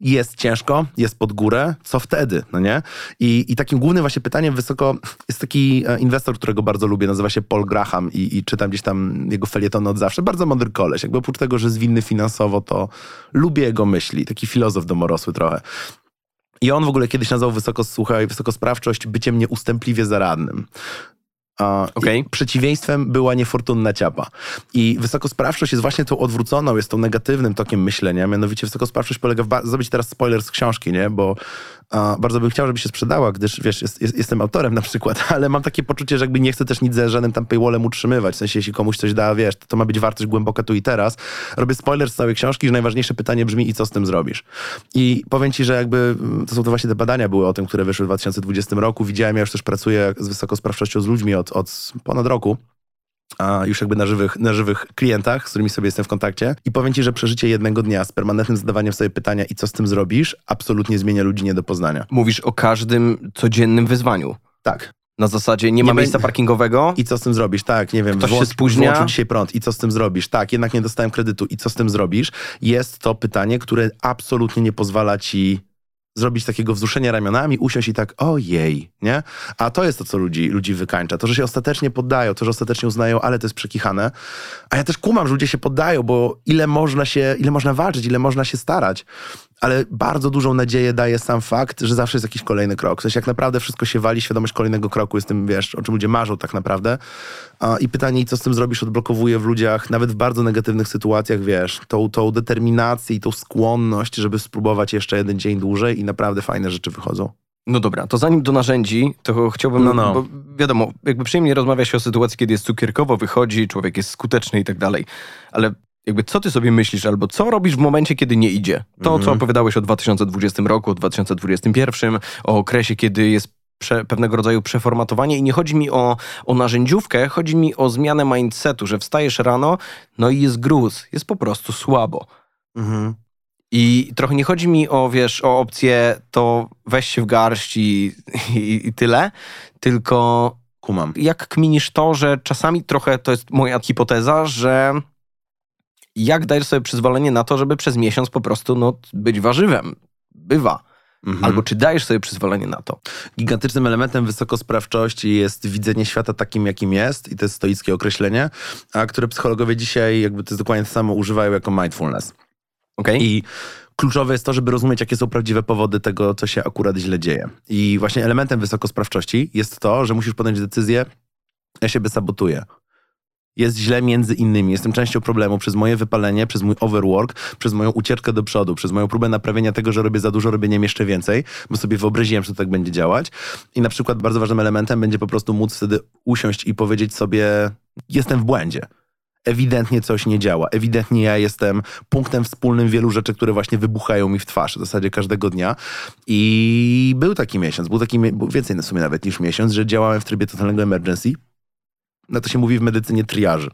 Speaker 2: jest ciężko, jest pod górę, co wtedy, no nie? I, i takim głównym właśnie pytaniem wysoko jest taki e, inwestor, którego bardzo lubię, nazywa się Paul Graham i, i czytam gdzieś tam jego felietony od zawsze. Bardzo mądry koleś, jakby oprócz tego, że zwinny finansowo, to lubię jego myśli, taki filozof domorosły trochę. I on w ogóle kiedyś nazwał wysoko, słuchaj, wysokosprawczość byciem nieustępliwie zaradnym.
Speaker 3: Okay.
Speaker 2: Przeciwieństwem była niefortunna ciapa. I wysokosprawczość jest właśnie tą odwróconą, jest tą negatywnym tokiem myślenia. Mianowicie wysokosprawczość polega w... Zrobić teraz spoiler z książki, nie? Bo bardzo bym chciał, żeby się sprzedała, gdyż wiesz, jest, jest, jestem autorem na przykład, ale mam takie poczucie, że jakby nie chcę też nic ze żadnym tam paywallem utrzymywać. W sensie, jeśli komuś coś da, wiesz, to, to ma być wartość głęboka tu i teraz. Robię spoiler z całej książki, że najważniejsze pytanie brzmi i co z tym zrobisz? I powiem ci, że jakby mm, to są to właśnie te badania były o tym, które wyszły w 2020 roku. Widziałem, ja już też pracuję z wysokosprawczością z ludźmi od, od ponad roku a już jakby na żywych, na żywych klientach, z którymi sobie jestem w kontakcie. I powiem ci, że przeżycie jednego dnia z permanentnym zadawaniem sobie pytania i co z tym zrobisz, absolutnie zmienia ludzi nie do poznania.
Speaker 3: Mówisz o każdym codziennym wyzwaniu.
Speaker 2: Tak.
Speaker 3: Na zasadzie nie ma
Speaker 2: Nie
Speaker 3: miejsca
Speaker 2: bę-
Speaker 3: parkingowego.
Speaker 2: I co z tym zrobisz? Tak, nie wiem,
Speaker 3: Ktoś się spóźnia?
Speaker 2: włączył dzisiaj prąd. I co z tym zrobisz? Tak, jednak nie dostałem kredytu. I co z tym zrobisz? Jest to pytanie, które absolutnie nie pozwala ci zrobić takiego wzruszenia ramionami, usiąść i tak ojej, nie? A to jest to, co ludzi, ludzi wykańcza. To, że się ostatecznie poddają, to, że ostatecznie uznają, ale to jest przekichane. A ja też kumam, że ludzie się poddają, bo ile można się, ile można walczyć, ile można się starać. Ale bardzo dużą nadzieję daje sam fakt, że zawsze jest jakiś kolejny krok. W sensie jak naprawdę wszystko się wali, świadomość kolejnego kroku jest tym, wiesz, o czym ludzie marzą tak naprawdę. I pytanie, co z tym zrobisz, odblokowuje w ludziach, nawet w bardzo negatywnych sytuacjach, wiesz, tą, tą determinację i tą skłonność, żeby spróbować jeszcze jeden dzień dłużej i naprawdę fajne rzeczy wychodzą.
Speaker 3: No dobra, to zanim do narzędzi, to chciałbym,
Speaker 2: No, no.
Speaker 3: bo wiadomo, jakby przyjemnie rozmawia się o sytuacji, kiedy jest cukierkowo, wychodzi, człowiek jest skuteczny i tak dalej, ale jakby co ty sobie myślisz, albo co robisz w momencie, kiedy nie idzie? To,
Speaker 2: Mhm.
Speaker 3: co opowiadałeś o 2020 roku, o 2021, o okresie, kiedy jest prze, pewnego rodzaju przeformatowanie i nie chodzi mi o, o narzędziówkę, chodzi mi o zmianę mindsetu, że wstajesz rano, no i jest gruz, jest po prostu słabo.
Speaker 2: Mhm.
Speaker 3: I trochę nie chodzi mi o, wiesz, o opcję to weź się w garść i, i, i tyle, tylko
Speaker 2: Kumam.
Speaker 3: jak kminisz to, że czasami trochę, to jest moja hipoteza, że jak dajesz sobie przyzwolenie na to, żeby przez miesiąc po prostu no, być warzywem? Bywa.
Speaker 2: Mhm.
Speaker 3: Albo czy dajesz sobie przyzwolenie na to?
Speaker 2: Gigantycznym elementem wysokosprawczości jest widzenie świata takim, jakim jest i to jest stoickie określenie, a które psychologowie dzisiaj jakby to jest dokładnie to samo używają jako mindfulness.
Speaker 3: Okej?
Speaker 2: I kluczowe jest to, żeby rozumieć, jakie są prawdziwe powody tego, co się akurat źle dzieje. I właśnie elementem wysokosprawczości jest to, że musisz podjąć decyzję, ja siebie sabotuję. Jest źle między innymi. Jestem częścią problemu przez moje wypalenie, przez mój overwork, przez moją ucieczkę do przodu, przez moją próbę naprawienia tego, że robię za dużo, robię nie jeszcze więcej, bo sobie wyobraziłem, że to tak będzie działać. I na przykład bardzo ważnym elementem będzie po prostu móc wtedy usiąść i powiedzieć sobie, jestem w błędzie ewidentnie coś nie działa. Ewidentnie ja jestem punktem wspólnym wielu rzeczy, które właśnie wybuchają mi w twarz w zasadzie każdego dnia. I był taki miesiąc, był taki, był więcej na sumie nawet niż miesiąc, że działałem w trybie totalnego emergency. No to się mówi w medycynie triaży.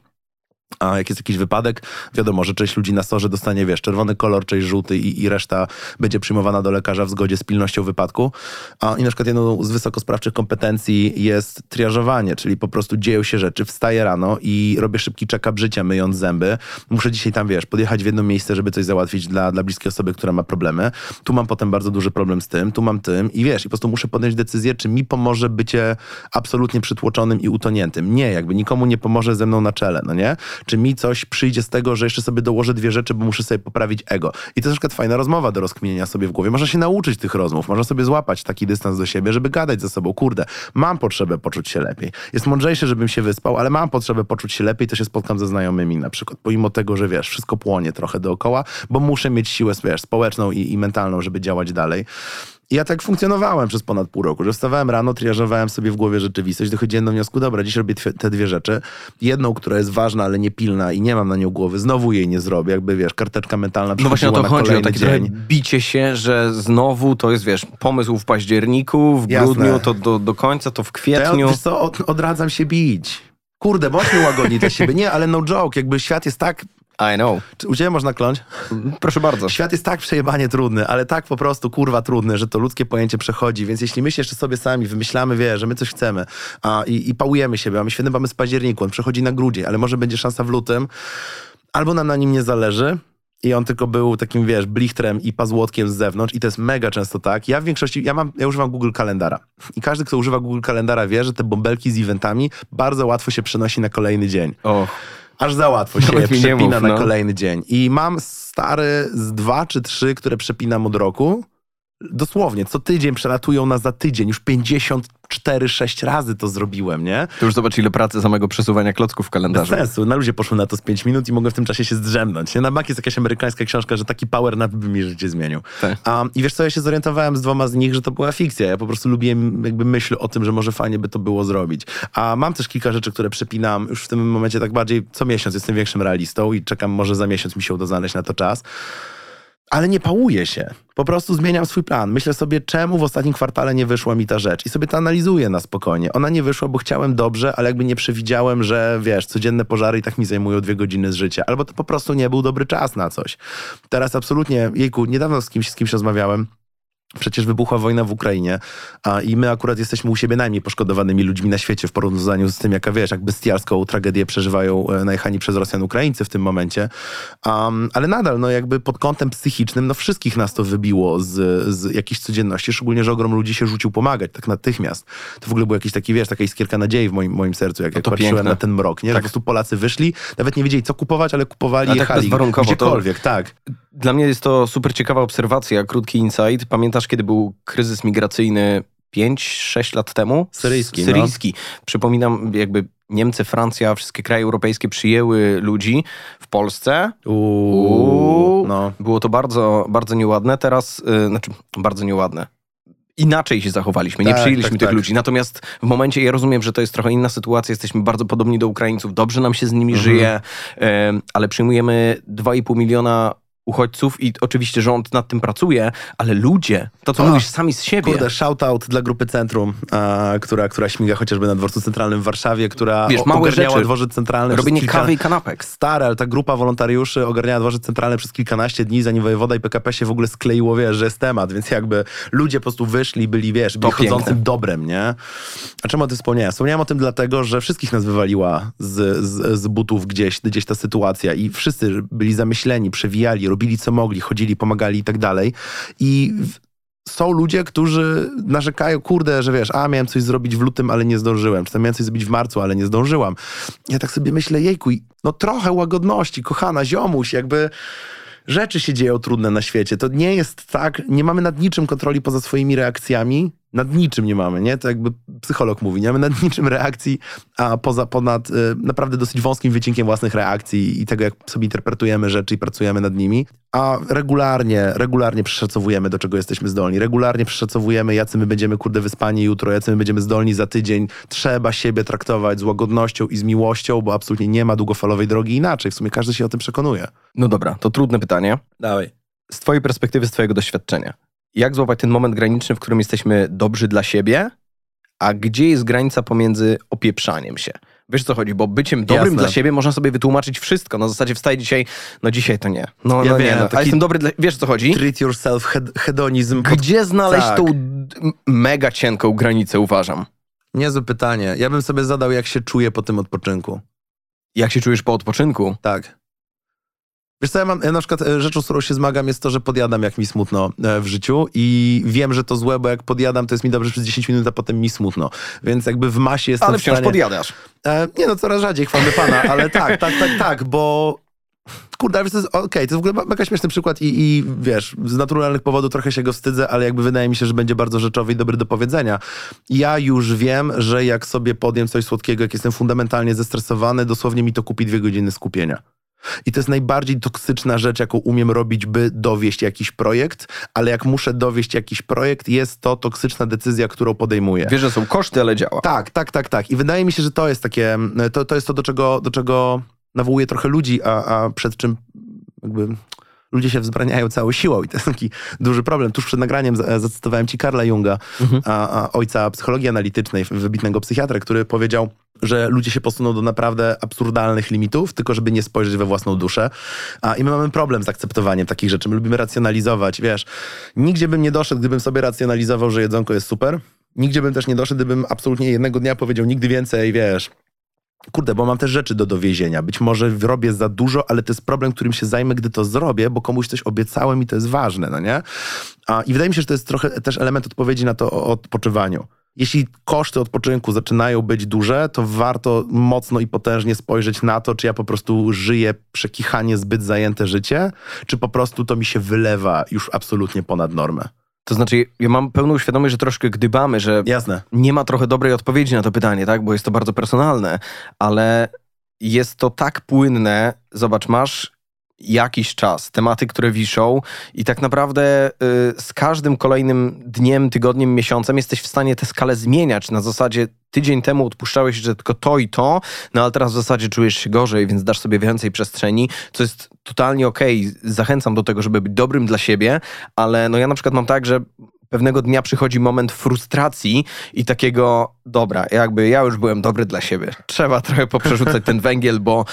Speaker 2: A jak jest jakiś wypadek, wiadomo, że część ludzi na sorze dostanie, wiesz, czerwony kolor, część żółty i, i reszta będzie przyjmowana do lekarza w zgodzie z pilnością wypadku. A, I na przykład jedną z wysokosprawczych kompetencji jest triażowanie, czyli po prostu dzieją się rzeczy, wstaję rano i robię szybki check-up życia, myjąc zęby. Muszę dzisiaj tam, wiesz, podjechać w jedno miejsce, żeby coś załatwić dla, dla bliskiej osoby, która ma problemy. Tu mam potem bardzo duży problem z tym, tu mam tym i wiesz, i po prostu muszę podjąć decyzję, czy mi pomoże bycie absolutnie przytłoczonym i utoniętym. Nie, jakby nikomu nie pomoże ze mną na czele, no nie? Czy mi coś przyjdzie z tego, że jeszcze sobie dołożę dwie rzeczy, bo muszę sobie poprawić ego. I to jest na fajna rozmowa do rozkminienia sobie w głowie. Można się nauczyć tych rozmów, można sobie złapać taki dystans do siebie, żeby gadać ze sobą. Kurde, mam potrzebę poczuć się lepiej. Jest mądrzejsze, żebym się wyspał, ale mam potrzebę poczuć się lepiej, to się spotkam ze znajomymi na przykład. Pomimo tego, że wiesz, wszystko płonie trochę dookoła, bo muszę mieć siłę, wiesz, społeczną i, i mentalną, żeby działać dalej. I ja tak funkcjonowałem przez ponad pół roku, że wstawałem rano, triażowałem sobie w głowie rzeczywistość, dochodziłem do wniosku, dobra, dziś robię te dwie rzeczy. Jedną, która jest ważna, ale nie pilna i nie mam na nią głowy, znowu jej nie zrobię, jakby wiesz, karteczka mentalna
Speaker 3: No właśnie o to chodzi, o takie
Speaker 2: dzień.
Speaker 3: bicie się, że znowu to jest, wiesz, pomysł w październiku, w
Speaker 2: Jasne.
Speaker 3: grudniu, to do, do końca, to w kwietniu.
Speaker 2: Ja, wiesz co, od, odradzam się bić. Kurde, bądźmy łagodni dla siebie. Nie, ale no joke, jakby świat jest tak...
Speaker 3: I know.
Speaker 2: Czy u ciebie można kląć?
Speaker 3: Proszę bardzo.
Speaker 2: Świat jest tak przejebanie trudny, ale tak po prostu kurwa trudny, że to ludzkie pojęcie przechodzi, więc jeśli my się jeszcze sobie sami wymyślamy, wie, że my coś chcemy a, i, i pałujemy siebie, mamy świetny pomysł w październiku, on przechodzi na grudzień, ale może będzie szansa w lutym, albo nam na nim nie zależy, i on tylko był takim, wiesz, blichtrem i pazłotkiem z zewnątrz i to jest mega często tak. Ja w większości, ja mam, ja używam Google Kalendara i każdy, kto używa Google Kalendara wie, że te bąbelki z eventami bardzo łatwo się przenosi na kolejny dzień.
Speaker 3: Och.
Speaker 2: Aż za łatwo się
Speaker 3: Nawet
Speaker 2: przepina
Speaker 3: mów,
Speaker 2: na
Speaker 3: no.
Speaker 2: kolejny dzień. I mam stary z dwa czy trzy, które przepinam od roku. Dosłownie, co tydzień przelatują na za tydzień. Już 54-6 razy to zrobiłem, nie?
Speaker 3: To już zobacz, ile pracy samego przesuwania klocków w
Speaker 2: Bez
Speaker 3: kalendarzu.
Speaker 2: sensu. Na ludzie poszło na to z 5 minut i mogłem w tym czasie się zdrzemnąć. Nie? Na Mac jest jakaś amerykańska książka, że taki power nap by mi życie zmienił.
Speaker 3: Tak.
Speaker 2: Um, I wiesz co, ja się zorientowałem z dwoma z nich, że to była fikcja. Ja po prostu lubiłem jakby myśl o tym, że może fajnie by to było zrobić. A mam też kilka rzeczy, które przepinam już w tym momencie tak bardziej co miesiąc. Jestem większym realistą i czekam, może za miesiąc mi się uda znaleźć na to czas. Ale nie pałuję się. Po prostu zmieniam swój plan. Myślę sobie, czemu w ostatnim kwartale nie wyszła mi ta rzecz. I sobie to analizuję na spokojnie. Ona nie wyszła, bo chciałem dobrze, ale jakby nie przewidziałem, że wiesz, codzienne pożary i tak mi zajmują dwie godziny z życia. Albo to po prostu nie był dobry czas na coś. Teraz absolutnie, jejku, niedawno z kimś, z kimś rozmawiałem. Przecież wybuchła wojna w Ukrainie a, i my akurat jesteśmy u siebie najmniej poszkodowanymi ludźmi na świecie w porównaniu z tym, jaka wiesz, jak bestialską tragedię przeżywają e, najechani przez Rosjan Ukraińcy w tym momencie. Um, ale nadal, no jakby pod kątem psychicznym, no wszystkich nas to wybiło z, z jakiejś codzienności, szczególnie, że ogrom ludzi się rzucił pomagać, tak natychmiast. To w ogóle był jakiś taki, wiesz, taka iskierka nadziei w moim, moim sercu, jak,
Speaker 3: No
Speaker 2: jak
Speaker 3: to
Speaker 2: patrzyłem
Speaker 3: piękne.
Speaker 2: na ten mrok, nie? Że
Speaker 3: Tak.
Speaker 2: Po prostu Polacy wyszli, nawet nie wiedzieli, co kupować, ale kupowali
Speaker 3: A tak
Speaker 2: jechali
Speaker 3: to-
Speaker 2: gdziekolwiek, tak.
Speaker 3: Dla mnie jest to super ciekawa obserwacja, krótki insight. Pamiętasz, kiedy był kryzys migracyjny 5-6 lat temu?
Speaker 2: Syryjski, no.
Speaker 3: Syryjski. Przypominam, jakby Niemcy, Francja, wszystkie kraje europejskie przyjęły ludzi w Polsce.
Speaker 2: Uuu, no.
Speaker 3: Było to bardzo, bardzo nieładne. Teraz, yy, znaczy, bardzo nieładne. Inaczej się zachowaliśmy, nie
Speaker 2: Tak,
Speaker 3: przyjęliśmy
Speaker 2: tak,
Speaker 3: tych
Speaker 2: tak.
Speaker 3: ludzi. Natomiast w momencie, ja rozumiem, że to jest trochę inna sytuacja, jesteśmy bardzo podobni do Ukraińców, dobrze nam się z nimi
Speaker 2: Mhm.
Speaker 3: żyje, ale przyjmujemy 2,5 miliona uchodźców i oczywiście rząd nad tym pracuje, ale ludzie, to co
Speaker 2: A,
Speaker 3: mówisz sami z siebie,
Speaker 2: Kurde, shoutout dla grupy Centrum, a, która, która śmiga chociażby na dworcu centralnym w Warszawie, która
Speaker 3: Wiesz,
Speaker 2: o-
Speaker 3: małe
Speaker 2: ogarniała dworzec centralny.
Speaker 3: robienie
Speaker 2: kilka-
Speaker 3: kawy i kanapek.
Speaker 2: Stare, ale ta grupa wolontariuszy ogarniała dworzec centralny przez kilkanaście dni, zanim wojewoda i PKP się w ogóle skleiło, wiesz, że jest temat, więc jakby ludzie po prostu wyszli, byli, wiesz, byli
Speaker 3: To piękne.
Speaker 2: chodzącym dobrem, nie? A czemu o tym wspomniałem? Wspomniałem o tym dlatego, że wszystkich nas wywaliła z, z, z butów gdzieś, gdzieś ta sytuacja i wszyscy byli zamyśleni, przewijali, robili co mogli, chodzili, pomagali i tak dalej. I są ludzie, którzy narzekają, kurde, że wiesz, a miałem coś zrobić w lutym, ale nie zdążyłem, czy tam miałem coś zrobić w marcu, ale nie zdążyłam. Ja tak sobie myślę, jejku, no trochę łagodności, kochana, ziomuś, jakby rzeczy się dzieją trudne na świecie. To nie jest tak, nie mamy nad niczym kontroli poza swoimi reakcjami, nad niczym nie mamy, nie? To jakby psycholog mówi, nie mamy nad niczym reakcji, a poza, ponad y, naprawdę dosyć wąskim wycinkiem własnych reakcji i tego, jak sobie interpretujemy rzeczy i pracujemy nad nimi. A regularnie, regularnie przeszacowujemy, do czego jesteśmy zdolni. Regularnie przeszacowujemy, jacy my będziemy, kurde, wyspani jutro, jacy my będziemy zdolni za tydzień. Trzeba siebie traktować z łagodnością i z miłością, bo absolutnie nie ma długofalowej drogi inaczej. W sumie każdy się o tym przekonuje.
Speaker 3: No dobra, to trudne pytanie.
Speaker 2: Dawaj.
Speaker 3: Z twojej perspektywy, z twojego doświadczenia, jak złapać ten moment graniczny, w którym jesteśmy dobrzy dla siebie, a gdzie jest granica pomiędzy opieprzaniem się? Wiesz co chodzi, bo byciem dobrym
Speaker 2: Jasne.
Speaker 3: dla siebie można sobie wytłumaczyć wszystko. Na zasadzie wstaję dzisiaj, no dzisiaj to nie. No,
Speaker 2: Ja
Speaker 3: no nie,
Speaker 2: wiem,
Speaker 3: no. a
Speaker 2: taki-
Speaker 3: jestem dobry dla... Wiesz co chodzi?
Speaker 2: Treat yourself, hed- hedonizm. Pod...
Speaker 3: Gdzie znaleźć
Speaker 2: Tak.
Speaker 3: tą mega cienką granicę, uważam?
Speaker 2: Niezłe pytanie. Ja bym sobie zadał, jak się czuję po tym odpoczynku.
Speaker 3: Jak się czujesz po odpoczynku?
Speaker 2: Tak. Wiesz co, ja mam, ja na przykład e, rzeczą, z którą się zmagam jest to, że podjadam jak mi smutno e, w życiu i wiem, że to złe, bo jak podjadam, to jest mi dobrze przez 10 minut, a potem mi smutno. Więc jakby w masie jestem
Speaker 3: Ale
Speaker 2: w
Speaker 3: wciąż
Speaker 2: stanie...
Speaker 3: podjadasz.
Speaker 2: E, nie no, coraz rzadziej, chwalmy Pana, ale tak, tak, tak, tak, bo... Kurde, wiesz, to jest okej, to jest w ogóle mega śmieszny przykład i, i wiesz, z naturalnych powodów trochę się go wstydzę, ale jakby wydaje mi się, że będzie bardzo rzeczowy i dobry do powiedzenia. Ja już wiem, że jak sobie podjem coś słodkiego, jak jestem fundamentalnie zestresowany, dosłownie mi to kupi dwie godziny skupienia. I to jest najbardziej toksyczna rzecz, jaką umiem robić, by dowieść jakiś projekt, ale jak muszę dowieść jakiś projekt, jest to toksyczna decyzja, którą podejmuję.
Speaker 3: Wiesz, że są koszty, ale działa.
Speaker 2: Tak, tak, tak, tak. I wydaje mi się, że to jest takie, to, to jest to, do czego, do czego nawołuje trochę ludzi, a, a przed czym jakby ludzie się wzbraniają całą siłą i to jest taki duży problem. Tuż przed nagraniem za- zacytowałem ci Karla Junga, a, a ojca psychologii analitycznej, wybitnego psychiatra, który powiedział, że ludzie się posuną do naprawdę absurdalnych limitów, tylko żeby nie spojrzeć we własną duszę. A, I my mamy problem z akceptowaniem takich rzeczy. My lubimy racjonalizować, wiesz. Nigdzie bym nie doszedł, gdybym sobie racjonalizował, że jedzonko jest super. Nigdzie bym też nie doszedł, gdybym absolutnie jednego dnia powiedział nigdy więcej, wiesz. Kurde, bo mam też rzeczy do dowiezienia. Być może robię za dużo, ale to jest problem, którym się zajmę, gdy to zrobię, bo komuś coś obiecałem i to jest ważne, no nie? A, I wydaje mi się, że to jest trochę też element odpowiedzi na to o odpoczywaniu. Jeśli koszty odpoczynku zaczynają być duże, to warto mocno i potężnie spojrzeć na to, czy ja po prostu żyję przekichanie zbyt zajęte życie, czy po prostu to mi się wylewa już absolutnie ponad normę.
Speaker 3: To znaczy, ja mam pełną świadomość, że troszkę gdybamy, że
Speaker 2: Jasne.
Speaker 3: nie ma trochę dobrej odpowiedzi na to pytanie, tak? Bo jest to bardzo personalne, ale jest to tak płynne. Zobacz, masz jakiś czas, tematy, które wiszą i tak naprawdę y, z każdym kolejnym dniem, tygodniem, miesiącem jesteś w stanie tę skalę zmieniać. Na zasadzie tydzień temu odpuszczałeś, że tylko to i to, no ale teraz w zasadzie czujesz się gorzej, więc dasz sobie więcej przestrzeni, co jest totalnie okej. Zachęcam do tego, żeby być dobrym dla siebie, ale no ja na przykład mam tak, że pewnego dnia przychodzi moment frustracji i takiego, dobra, jakby ja już byłem dobry dla siebie. Trzeba trochę poprzerzucać ten węgiel, bo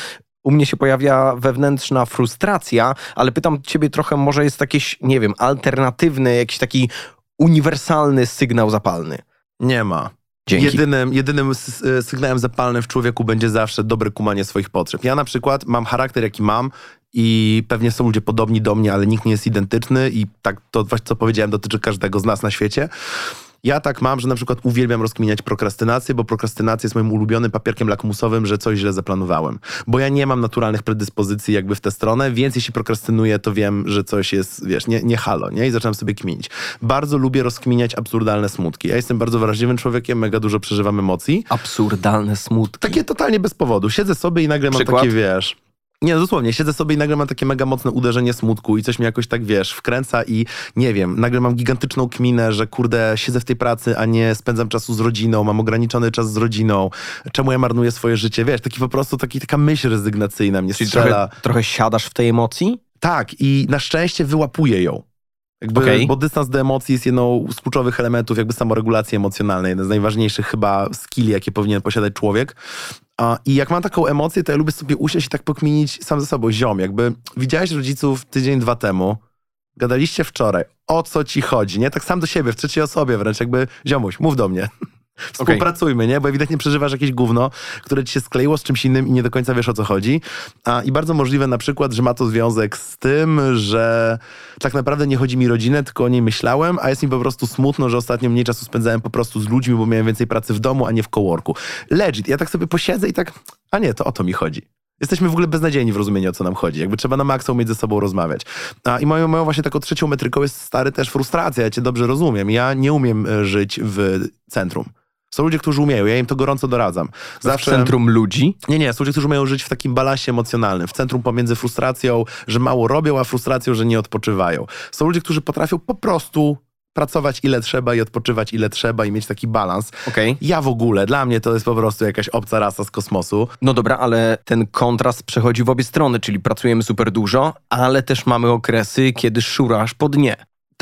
Speaker 3: u mnie się pojawia wewnętrzna frustracja, ale pytam ciebie trochę, może jest jakiś, nie wiem, alternatywny, jakiś taki uniwersalny sygnał zapalny.
Speaker 2: Nie ma.
Speaker 3: Dzięki.
Speaker 2: Jedynym, jedynym sygnałem zapalnym w człowieku będzie zawsze dobre kumanie swoich potrzeb. Ja na przykład mam charakter, jaki mam i pewnie są ludzie podobni do mnie, ale nikt nie jest identyczny i tak to właśnie, co powiedziałem, dotyczy każdego z nas na świecie. Ja tak mam, że na przykład uwielbiam rozkminiać prokrastynację, bo prokrastynacja jest moim ulubionym papierkiem lakmusowym, że coś źle zaplanowałem. Bo ja nie mam naturalnych predyspozycji jakby w tę stronę, więc jeśli prokrastynuję, to wiem, że coś jest, wiesz, nie, nie halo, nie? I zaczynam sobie kminić. Bardzo lubię rozkminiać absurdalne smutki. Ja jestem bardzo wrażliwym człowiekiem, mega dużo przeżywam emocji.
Speaker 3: Absurdalne smutki.
Speaker 2: Takie totalnie bez powodu. Siedzę sobie i nagle mam
Speaker 3: Przykład?
Speaker 2: takie, wiesz... Nie, no dosłownie, siedzę sobie i nagle mam takie mega mocne uderzenie smutku i coś mnie jakoś tak, wiesz, wkręca i nie wiem, nagle mam gigantyczną kminę, że kurde, siedzę w tej pracy, a nie spędzam czasu z rodziną, mam ograniczony czas z rodziną, czemu ja marnuję swoje życie, wiesz, taki po prostu, taki, taka myśl rezygnacyjna mnie
Speaker 3: Czyli
Speaker 2: strzela.
Speaker 3: trochę, trochę siadasz w tej emocji?
Speaker 2: Tak, i na szczęście wyłapuję ją. Jakby,
Speaker 3: Okej.
Speaker 2: Bo dystans do emocji jest jedną z kluczowych elementów jakby samoregulacji emocjonalnej, jeden z najważniejszych chyba skilli, jakie powinien posiadać człowiek. A, I jak mam taką emocję, to ja lubię sobie usiąść i tak pokminić sam ze sobą, ziom, jakby widziałeś rodziców tydzień, dwa temu, gadaliście wczoraj, o co ci chodzi, nie? Tak sam do siebie, w trzeciej osobie wręcz, jakby ziomuś, mów do mnie. Współpracujmy, nie? Bo ewidentnie przeżywasz jakieś gówno, które ci się skleiło z czymś innym i nie do końca wiesz o co chodzi. A, I bardzo możliwe na przykład, że ma to związek z tym, że tak naprawdę nie chodzi mi rodzinę, tylko o niej myślałem, a jest mi po prostu smutno, że ostatnio mniej czasu spędzałem po prostu z ludźmi, bo miałem więcej pracy w domu, a nie w coworku. Legit. Ja tak sobie posiedzę i tak, a nie, to o to mi chodzi. Jesteśmy w ogóle beznadziejni w rozumieniu, o co nam chodzi. Jakby trzeba na maksa umieć ze sobą rozmawiać. A, I moją, moją właśnie taką trzecią metryką jest stary też frustracja. Ja cię dobrze rozumiem. Ja nie umiem e, żyć w centrum. Są ludzie, którzy umieją, ja im to gorąco doradzam.
Speaker 3: W centrum ludzi?
Speaker 2: Nie, nie, są ludzie, którzy umieją żyć w takim balansie emocjonalnym, w centrum pomiędzy frustracją, że mało robią, a frustracją, że nie odpoczywają. Są ludzie, którzy potrafią po prostu pracować ile trzeba i odpoczywać ile trzeba i mieć taki balans.
Speaker 3: Okej.
Speaker 2: Ja w ogóle, dla mnie to jest po prostu jakaś obca rasa z kosmosu.
Speaker 3: No dobra, ale ten kontrast przechodzi w obie strony, czyli pracujemy super dużo, ale też mamy okresy, kiedy szurasz po dnie.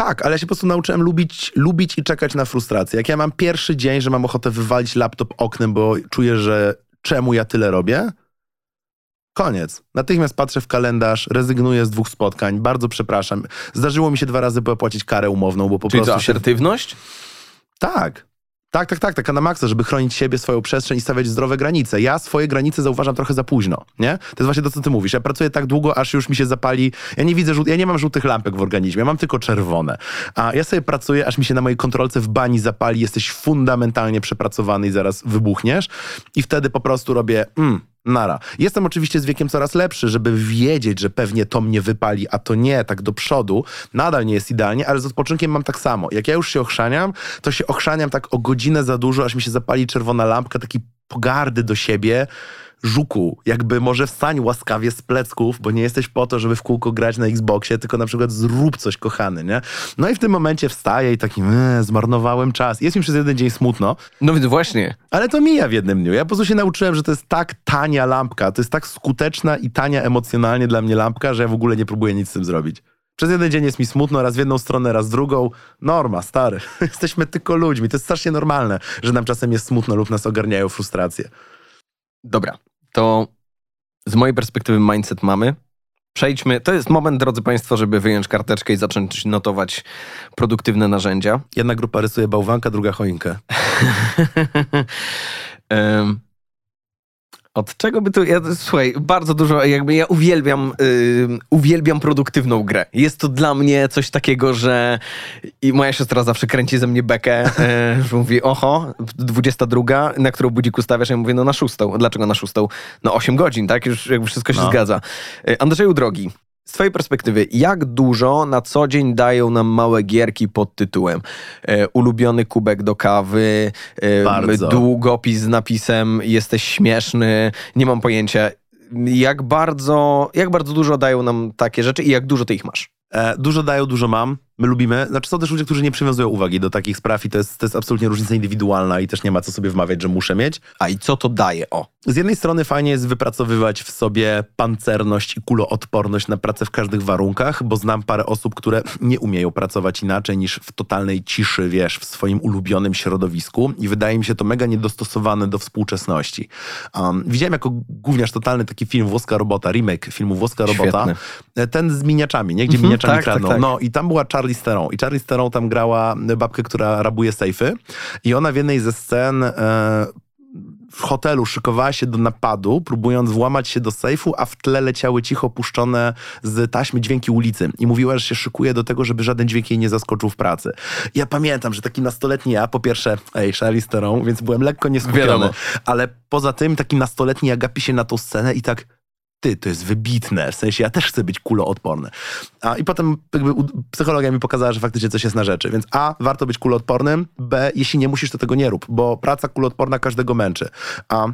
Speaker 2: Tak, ale ja się po prostu nauczyłem lubić, lubić i czekać na frustrację. Jak ja mam pierwszy dzień, że mam ochotę wywalić laptop oknem, bo czuję, że czemu ja tyle robię, koniec. Natychmiast patrzę w kalendarz, rezygnuję z dwóch spotkań, bardzo przepraszam. Zdarzyło mi się dwa razy płacić karę umowną, bo po
Speaker 3: Czyli
Speaker 2: prostu się...
Speaker 3: asertywność?
Speaker 2: Tak. Tak, tak, tak, taka na maksa, żeby chronić siebie, swoją przestrzeń i stawiać zdrowe granice. Ja swoje granice zauważam trochę za późno, nie? To jest właśnie to, co ty mówisz. Ja pracuję tak długo, aż już mi się zapali. Ja nie widzę, żółt... ja nie mam żółtych lampek w organizmie, ja mam tylko czerwone. A ja sobie pracuję, aż mi się na mojej kontrolce w bani zapali, jesteś fundamentalnie przepracowany i zaraz wybuchniesz. I wtedy po prostu robię, mm, nara. Jestem oczywiście z wiekiem coraz lepszy, żeby wiedzieć, że pewnie to mnie wypali, a to nie, tak do przodu. Nadal nie jest idealnie, ale z odpoczynkiem mam tak samo. Jak ja już się ochrzaniam, to się ochrzaniam tak o godzinę za dużo, aż mi się zapali czerwona lampka, taki pogardy do siebie. Żuku, jakby może wstań łaskawie z plecków, bo nie jesteś po to, żeby w kółko grać na Xboxie, tylko na przykład zrób coś, kochany, nie? No i w tym momencie wstaję i taki, "Eee, zmarnowałem czas. Jest mi przez jeden dzień smutno,
Speaker 3: No więc właśnie.
Speaker 2: ale to mija w jednym dniu. Ja po prostu się nauczyłem, że to jest tak tania lampka, to jest tak skuteczna i tania emocjonalnie dla mnie lampka, że ja w ogóle nie próbuję nic z tym zrobić. Przez jeden dzień jest mi smutno, raz w jedną stronę, raz w drugą. Norma, stary. Jesteśmy tylko ludźmi. To jest strasznie normalne, że nam czasem jest smutno lub nas ogarniają frustracje.
Speaker 3: Dobra, to z mojej perspektywy mindset mamy. Przejdźmy. To jest moment, drodzy Państwo, żeby wyjąć karteczkę i zacząć notować produktywne narzędzia.
Speaker 2: Jedna grupa rysuje bałwanka, druga choinkę.
Speaker 3: Od czego by tu. Ja, słuchaj, bardzo dużo, jakby ja uwielbiam, ym, uwielbiam produktywną grę. Jest to dla mnie coś takiego, że. I moja siostra zawsze kręci ze mnie bekę, e, że mówi: Oho, 22, na którą budzik ustawiasz? Ja mówię: No na szóstą. Dlaczego na szóstą? No 8 godzin, tak? Już jakby wszystko się
Speaker 2: No.
Speaker 3: zgadza. E, Andrzeju drogi. Z Twojej perspektywy, jak dużo na co dzień dają nam małe gierki pod tytułem e, ulubiony kubek do kawy, e, długopis z napisem jesteś śmieszny, nie mam pojęcia. Jak bardzo, jak bardzo dużo dają nam takie rzeczy i jak dużo ty ich masz?
Speaker 2: E, dużo dają, dużo mam. My lubimy. Znaczy są też ludzie, którzy nie przywiązują uwagi do takich spraw i to jest, to jest absolutnie różnica indywidualna i też nie ma co sobie wmawiać, że muszę mieć.
Speaker 3: A i co to daje? O.
Speaker 2: Z jednej strony fajnie jest wypracowywać w sobie pancerność i kuloodporność na pracę w każdych warunkach, bo znam parę osób, które nie umieją pracować inaczej niż w totalnej ciszy, wiesz, w swoim ulubionym środowisku i wydaje mi się to mega niedostosowane do współczesności. Um, widziałem jako gówniarz totalny taki film Włoska Robota, remake filmu Włoska Robota.
Speaker 3: Świetny.
Speaker 2: E, Ten z miniaczami, nie? Gdzie
Speaker 3: Mhm,
Speaker 2: miniaczami
Speaker 3: tak, tak,
Speaker 2: kradną.
Speaker 3: tak.
Speaker 2: No i tam była Charlie Charlize Theron. I Charlize Theron tam grała babkę, która rabuje sejfy i ona w jednej ze scen e, w hotelu szykowała się do napadu, próbując włamać się do sejfu, a w tle leciały cicho puszczone z taśmy dźwięki ulicy. I mówiła, że się szykuje do tego, żeby żaden dźwięk jej nie zaskoczył w pracy. Ja pamiętam, że taki nastoletni ja, po pierwsze, ej, Charlize Theron, więc byłem lekko nieskupiony, ale poza tym taki nastoletni ja gapi się na tą scenę i tak ty, to jest wybitne, w sensie ja też chcę być kuloodporny. A i potem jakby psychologia mi pokazała, że faktycznie coś jest na rzeczy. Więc A, warto być kuloodpornym, B, jeśli nie musisz, to tego nie rób, bo praca kuloodporna każdego męczy. A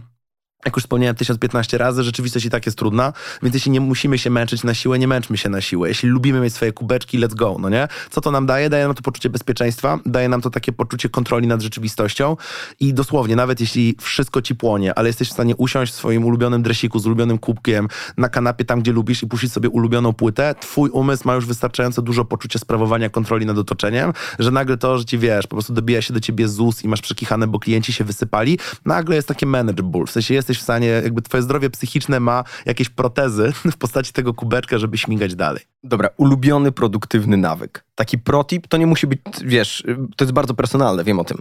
Speaker 2: jak już wspomniałem 1015 razy, rzeczywistość i tak jest trudna, więc jeśli nie musimy się męczyć na siłę, nie męczmy się na siłę. Jeśli lubimy mieć swoje kubeczki, let's go, no nie? Co to nam daje? Daje nam to poczucie bezpieczeństwa, daje nam to takie poczucie kontroli nad rzeczywistością i dosłownie, nawet jeśli wszystko ci płonie, ale jesteś w stanie usiąść w swoim ulubionym dresiku z ulubionym kubkiem na kanapie tam, gdzie lubisz i puścić sobie ulubioną płytę, twój umysł ma już wystarczająco dużo poczucia sprawowania kontroli nad otoczeniem, że nagle to, że ci wiesz, po prostu dobija się do ciebie ZUS i masz przekichane, bo klienci się wysypali, nagle jest takie manageable. W sensie jesteś w stanie, jakby twoje zdrowie psychiczne ma jakieś protezy w postaci tego kubeczka, żeby śmigać dalej.
Speaker 3: Dobra, ulubiony produktywny nawyk. Taki protip to nie musi być, wiesz, to jest bardzo personalne, wiem o tym.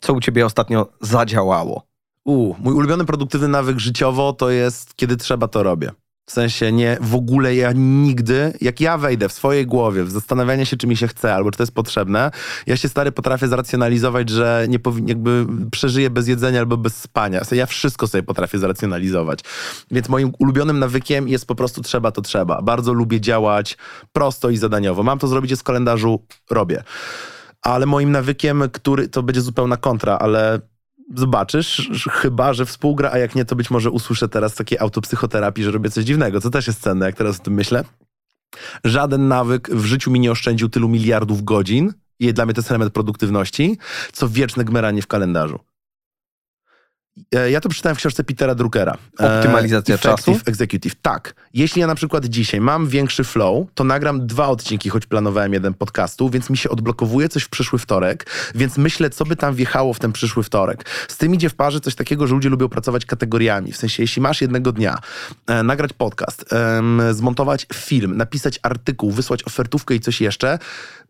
Speaker 3: Co u ciebie ostatnio zadziałało?
Speaker 2: U, mój ulubiony produktywny nawyk życiowo to jest, kiedy trzeba, to robię. W sensie nie, w ogóle ja nigdy, jak ja wejdę w swojej głowie, w zastanawianie się, czy mi się chce, albo czy to jest potrzebne, ja się stary potrafię zracjonalizować, że nie powin, jakby przeżyję bez jedzenia albo bez spania. Ja wszystko sobie potrafię zracjonalizować. Więc moim ulubionym nawykiem jest po prostu trzeba, to trzeba. Bardzo lubię działać prosto i zadaniowo. Mam to zrobić w kalendarzu, robię. Ale moim nawykiem, który to będzie zupełna kontra, ale zobaczysz, chyba, że współgra, a jak nie, to być może usłyszę teraz takiej autopsychoterapii, że robię coś dziwnego, co też jest cenne, jak teraz o tym myślę. Żaden nawyk w życiu mi nie oszczędził tylu miliardów godzin i dla mnie to jest element produktywności, co wieczne gmeranie w kalendarzu. E, Ja to przeczytałem w książce Petera Druckera. E,
Speaker 3: Optymalizacja
Speaker 2: Effective
Speaker 3: czasu?
Speaker 2: Executive. Tak. Jeśli ja na przykład dzisiaj mam większy flow, to nagram dwa odcinki, choć planowałem jeden podcastu, więc mi się odblokowuje coś w przyszły wtorek, więc myślę, co by tam wjechało w ten przyszły wtorek. Z tym idzie w parze coś takiego, że ludzie lubią pracować kategoriami. W sensie, jeśli masz jednego dnia e, nagrać podcast, em, zmontować film, napisać artykuł, wysłać ofertówkę i coś jeszcze,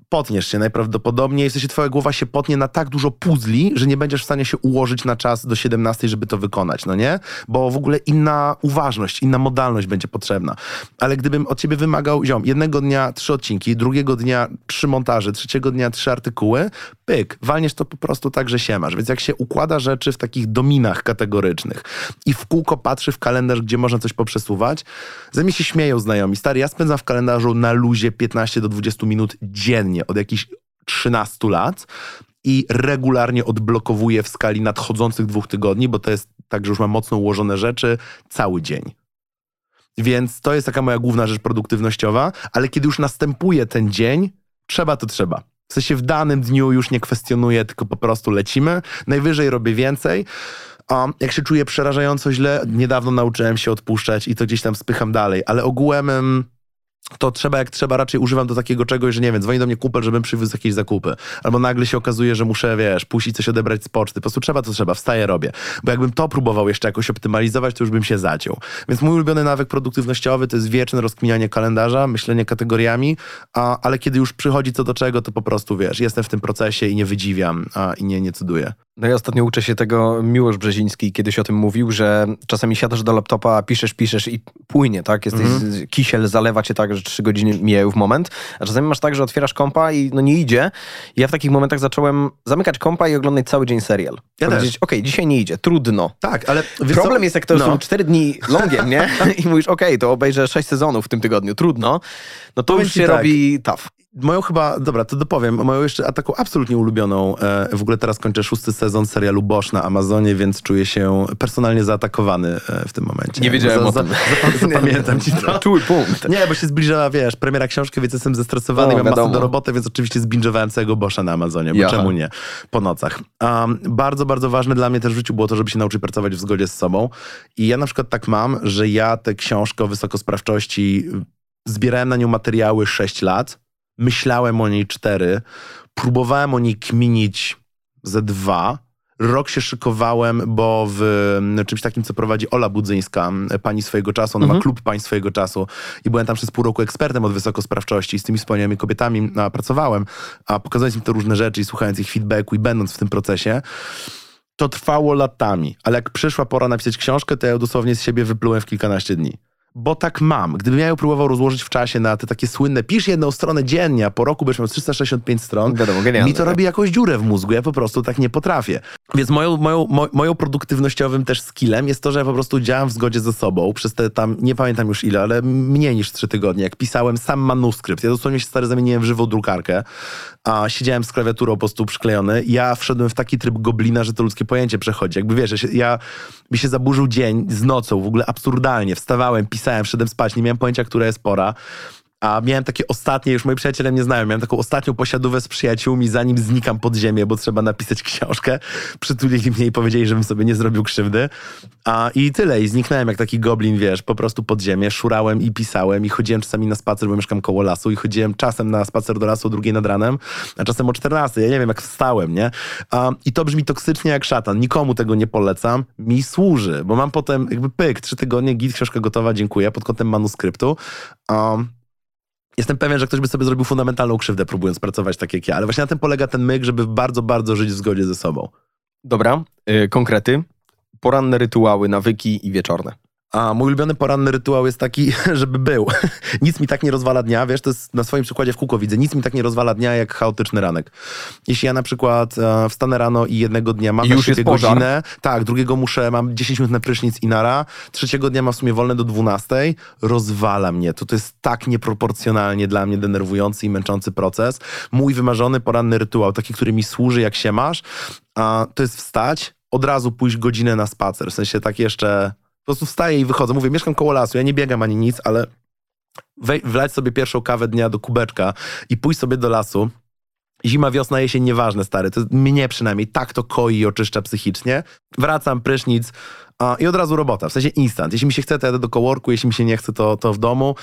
Speaker 2: potniesz się najprawdopodobniej, w sensie twoja głowa się potnie na tak dużo puzli, że nie będziesz w stanie się ułożyć na czas do 17, żeby to wykonać, no nie? Bo w ogóle inna uważność, inna modalność będzie potrzebna. Ale gdybym od ciebie wymagał, ziom, jednego dnia trzy odcinki, drugiego dnia trzy montaże, trzeciego dnia trzy artykuły, pyk, walniesz to po prostu tak, że się masz. Więc jak się układa rzeczy w takich dominach kategorycznych i w kółko patrzy w kalendarz, gdzie można coś poprzesuwać, ze mnie się śmieją znajomi. Stary, ja spędzam w kalendarzu na luzie 15 do 20 minut dziennie od jakichś 13 lat i regularnie odblokowuję w skali nadchodzących dwóch tygodni, bo to jest tak, że już mam mocno ułożone rzeczy cały dzień. Więc to jest taka moja główna rzecz produktywnościowa, ale kiedy już następuje ten dzień, trzeba to trzeba. W sensie w danym dniu już nie kwestionuję, tylko po prostu lecimy. Najwyżej robię więcej. A jak się czuję przerażająco źle, niedawno nauczyłem się odpuszczać i to gdzieś tam spycham dalej, ale ogółem em, to trzeba jak trzeba, raczej używam do takiego czegoś, że nie wiem, dzwoni do mnie kupel, żebym przywiózł jakieś zakupy. Albo nagle się okazuje, że muszę, wiesz, pójść i coś odebrać z poczty. Po prostu trzeba, to trzeba, wstaję, robię. Bo jakbym to próbował jeszcze jakoś optymalizować, to już bym się zaciął. Więc mój ulubiony nawyk produktywnościowy to jest wieczne rozkminianie kalendarza, myślenie kategoriami, a, ale kiedy już przychodzi co do czego, to po prostu, wiesz, jestem w tym procesie i nie wydziwiam a, i nie, nie cuduję.
Speaker 3: No ja ostatnio uczę się tego, Miłosz Brzeziński kiedyś o tym mówił, że czasami siadasz do laptopa, piszesz, piszesz i płynie, tak? Jesteś,
Speaker 2: Mhm.
Speaker 3: kisiel zalewa cię tak, że trzy godziny mijają w moment, a czasami masz tak, że otwierasz kompa i no nie idzie. I ja w takich momentach zacząłem zamykać kompa i oglądać cały dzień serial.
Speaker 2: Ja
Speaker 3: Powiedzieć, okej, dzisiaj nie idzie, trudno.
Speaker 2: Tak, ale
Speaker 3: Problem
Speaker 2: co?
Speaker 3: jest, jak to
Speaker 2: No.
Speaker 3: są cztery dni longiem, nie? I mówisz, okej, to obejrzę sześć sezonów w tym tygodniu, trudno. No to
Speaker 2: Powiem
Speaker 3: już się
Speaker 2: tak.
Speaker 3: robi tough.
Speaker 2: Moją chyba, dobra, to dopowiem, moją jeszcze a taką absolutnie ulubioną, e, w ogóle teraz kończę szósty sezon serialu Bosch na Amazonie, więc czuję się personalnie zaatakowany e, w tym momencie.
Speaker 3: Nie wiedziałem
Speaker 2: za,
Speaker 3: o
Speaker 2: za,
Speaker 3: tym.
Speaker 2: Zapa, zapamiętam ci to.
Speaker 3: Czuły punkt.
Speaker 2: Nie, bo się zbliżała, wiesz, premiera książki, więc jestem zestresowany,
Speaker 3: O,
Speaker 2: mam masę do roboty, więc oczywiście zbingowałem całego Boscha na Amazonie, bo
Speaker 3: Ja.
Speaker 2: czemu nie? Po nocach. Um, bardzo, bardzo ważne dla mnie też w życiu było to, żeby się nauczyć pracować w zgodzie z sobą. I ja na przykład tak mam, że ja tę książkę o wysokosprawczości zbierałem na nią materiały 6 lat, myślałem o niej 4, próbowałem o niej kminić ze dwa, Rok się szykowałem, bo w mm, czymś takim, co prowadzi Ola Budzyńska, pani swojego czasu, ona ma klub pań swojego czasu. I byłem tam przez pół roku ekspertem od wysokosprawczości. I z tymi wspaniałymi kobietami a, pracowałem, a pokazując im te różne rzeczy i słuchając ich feedbacku i będąc w tym procesie, to trwało latami, ale jak przyszła pora napisać książkę, to ja dosłownie z siebie wyplułem w kilkanaście dni bo tak mam. Gdybym ja ją próbował rozłożyć w czasie na te takie słynne, pisz jedną stronę dziennie, a po roku będziesz miał 365 stron,
Speaker 3: Wiadomo, genialne,
Speaker 2: mi to robi jakąś dziurę w mózgu, ja po prostu tak nie potrafię. Więc moją, moją, mo, moją produktywnościowym też skillem jest to, że ja po prostu działam w zgodzie ze sobą przez te tam, nie pamiętam już ile, ale mniej niż trzy tygodnie, jak pisałem sam manuskrypt. Ja dosłownie się stary zamieniłem w żywą drukarkę, a siedziałem z klawiaturą po prostu przyklejony. Ja wszedłem w taki tryb goblina, że to ludzkie pojęcie przechodzi. Jakby wiesz, ja, się, ja mi się zaburzył dzień z nocą, w ogóle absurdalnie. Wstawałem, pisałem, wszedłem spać, nie miałem pojęcia, która jest pora. A miałem takie ostatnie, już moi przyjaciele mnie znają, miałem taką ostatnią posiadówę z przyjaciółmi, zanim znikam pod ziemię, bo trzeba napisać książkę. Przytulili mnie i powiedzieli, żebym sobie nie zrobił krzywdy. A, I tyle. I zniknąłem jak taki goblin, wiesz, po prostu pod ziemię. Szurałem i pisałem i chodziłem czasami na spacer, bo mieszkam koło lasu i chodziłem czasem na spacer do lasu o drugiej nad ranem, a czasem o 14. Ja nie wiem, jak wstałem, nie? A, I to brzmi toksycznie jak szatan. Nikomu tego nie polecam. Mi służy, bo mam potem jakby pyk, trzy tygodnie, git, książka gotowa, dziękuję, pod kątem manuskryptu. Jestem pewien, że ktoś by sobie zrobił fundamentalną krzywdę, próbując pracować tak jak ja, ale właśnie na tym polega ten myk, żeby bardzo, bardzo żyć w zgodzie ze sobą.
Speaker 3: Dobra, y, konkrety. Poranne rytuały, nawyki i wieczorne.
Speaker 2: A mój ulubiony poranny rytuał jest taki, żeby był. nic mi tak nie rozwala dnia, wiesz, to jest na swoim przykładzie w kółko widzę, nic mi tak nie rozwala dnia jak chaotyczny ranek. Jeśli ja na przykład e, wstanę rano i jednego dnia mam
Speaker 3: I już jest pożar.
Speaker 2: godzinę, tak, drugiego muszę, mam 10 minut na prysznic i nara, trzeciego dnia mam w sumie wolne do 12, rozwala mnie. To, to jest tak nieproporcjonalnie dla mnie denerwujący i męczący proces. Mój wymarzony poranny rytuał, taki, który mi służy jak się masz, a, to jest wstać, od razu pójść godzinę na spacer, w sensie tak jeszcze... Po prostu wstaję i wychodzę. Mówię, mieszkam koło lasu, ja nie biegam ani nic, ale wlać sobie pierwszą kawę dnia do kubeczka i pójść sobie do lasu. Zima, wiosna, jesień, nieważne, stary. To mnie przynajmniej tak to koi i oczyszcza psychicznie. Wracam, prysznic a, i od razu robota, w sensie instant. Jeśli mi się chce, to jadę do coworku, jeśli mi się nie chce, to, to w domu.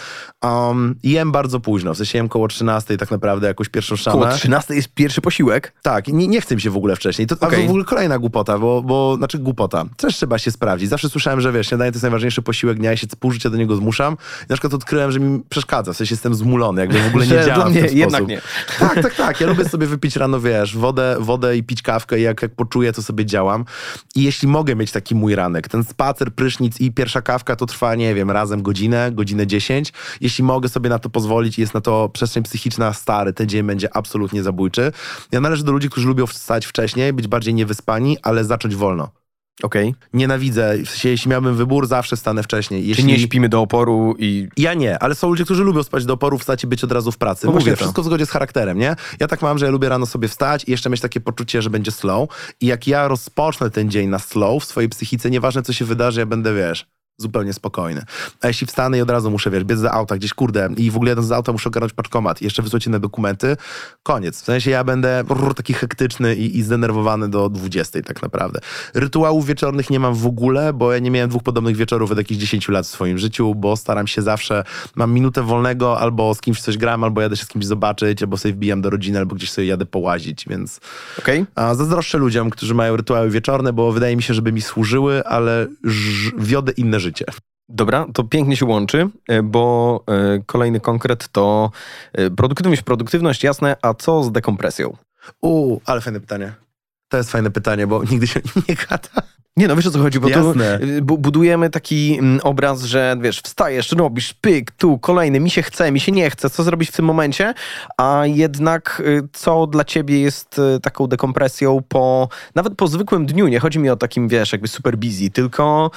Speaker 2: Um, jem bardzo późno, w sensie jem koło 13 tak naprawdę jakąś pierwszą szamę.
Speaker 3: Koło 13 jest pierwszy posiłek.
Speaker 2: Tak, nie, nie chce mi się w ogóle wcześniej. To, a to w ogóle kolejna głupota, bo, bo znaczy głupota. Też trzeba się sprawdzić. Zawsze słyszałem, że wiesz, śniadanie to jest najważniejszy posiłek dnia, ja się pół życia do niego zmuszam. I na przykład odkryłem, że mi przeszkadza, w sensie jestem zmulony, jakby w ogóle nie działa
Speaker 3: dla
Speaker 2: w ten
Speaker 3: jednak
Speaker 2: sposób.
Speaker 3: nie.
Speaker 2: Tak, tak, tak. Ja lubię sobie wypić rano, wiesz, wodę, wodę i pić kawkę i jak, jak poczuję, to sobie działam. I jeśli mogę mieć taki mój ranek, ten spacer, prysznic i pierwsza kawka, to trwa, nie wiem, razem godzinę, godzinę 10. Jeśli mogę sobie na to pozwolić jest na to przestrzeń psychiczna stary, ten dzień będzie absolutnie zabójczy. Ja należę do ludzi, którzy lubią wstać wcześniej, być bardziej niewyspani, ale zacząć wolno.
Speaker 3: Okej.
Speaker 2: Nienawidzę, w sensie, jeśli miałbym wybór, zawsze stanę wcześniej.
Speaker 3: Czy
Speaker 2: Jeśli...
Speaker 3: nie śpimy do oporu i...
Speaker 2: Ja nie, ale są ludzie, którzy lubią spać do oporu, wstać i być od razu w pracy.
Speaker 3: No
Speaker 2: Mówię, wszystko w zgodzie z charakterem, nie? Ja tak mam, że ja lubię rano sobie wstać i jeszcze mieć takie poczucie, że będzie slow. I jak ja rozpocznę ten dzień na slow w swojej psychice, nieważne co się wydarzy, ja będę, wiesz, zupełnie spokojny. A jeśli wstanę i od razu muszę, wiesz, biec za auta gdzieś, kurde, i w ogóle jadąc z auta muszę ogarnąć paczkomat, jeszcze wysłać inne dokumenty, koniec. W sensie ja będę brrr, taki hektyczny i, i zdenerwowany do 20 tak naprawdę. Rytuałów wieczornych nie mam w ogóle, bo ja nie miałem dwóch podobnych wieczorów od jakichś 10 lat w swoim życiu, bo staram się zawsze, mam minutę wolnego, albo z kimś coś gram, albo jadę się z kimś zobaczyć, albo sobie wbijam do rodziny, albo gdzieś sobie jadę połazić, więc
Speaker 3: Okej?
Speaker 2: a zazdroszczę ludziom, którzy mają rytuały wieczorne, bo wydaje mi się, żeby mi służyły, ale ż- wiodę inne życie.
Speaker 3: Dobra, to pięknie się łączy, e, bo e, kolejny konkret to e, produktywność, produktywność, jasne, a co z dekompresją?
Speaker 2: Uuu, ale fajne pytanie. To jest fajne pytanie, bo nigdy się o nim nie gada.
Speaker 3: Nie no, wiesz o co chodzi, bo
Speaker 2: Jasne.
Speaker 3: tu y, bu- budujemy taki mm, obraz, że wiesz, wstajesz, robisz pyk, tu, kolejny, mi się chce, mi się nie chce, co zrobić w tym momencie, a jednak y, co dla ciebie jest y, taką dekompresją po, nawet po zwykłym dniu, nie chodzi mi o takim, wiesz, jakby super busy, tylko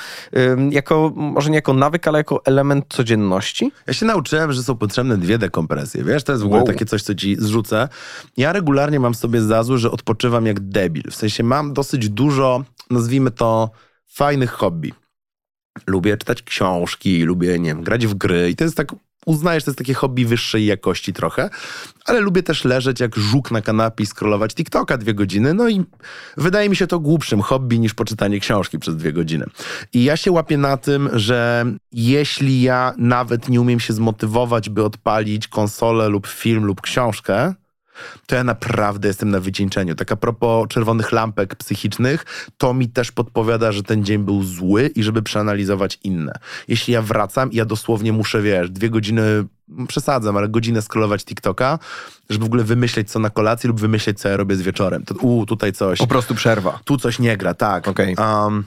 Speaker 3: jako, może nie jako nawyk, ale jako element codzienności?
Speaker 2: Ja się nauczyłem, że są potrzebne dwie dekompresje. Wiesz, to jest w ogóle
Speaker 3: Wow.
Speaker 2: takie coś, co ci zrzucę. Ja regularnie mam sobie zazu, że odpoczywam jak debil. W sensie mam dosyć dużo, nazwijmy to, fajnych hobby. Lubię czytać książki, lubię, nie wiem, grać w gry i to jest tak, uznajesz, to jest takie hobby wyższej jakości trochę, ale lubię też leżeć jak żuk na kanapie i scrollować TikToka dwie godziny, no i wydaje mi się to głupszym hobby niż poczytanie książki przez dwie godziny. I ja się łapię na tym, że jeśli ja nawet nie umiem się zmotywować, by odpalić konsolę lub film lub książkę, to ja naprawdę jestem na wycieńczeniu. Tak a propos czerwonych lampek psychicznych, to mi też podpowiada, że ten dzień był zły i żeby przeanalizować inne. Jeśli ja wracam i ja dosłownie muszę, wiesz, dwie godziny przesadzam, ale godzinę scrollować TikToka, żeby w ogóle wymyśleć co na kolację lub wymyśleć co ja robię z wieczorem. To, u, tutaj coś.
Speaker 3: Po prostu przerwa.
Speaker 2: Tu coś nie gra, tak.
Speaker 3: Okej.
Speaker 2: Um,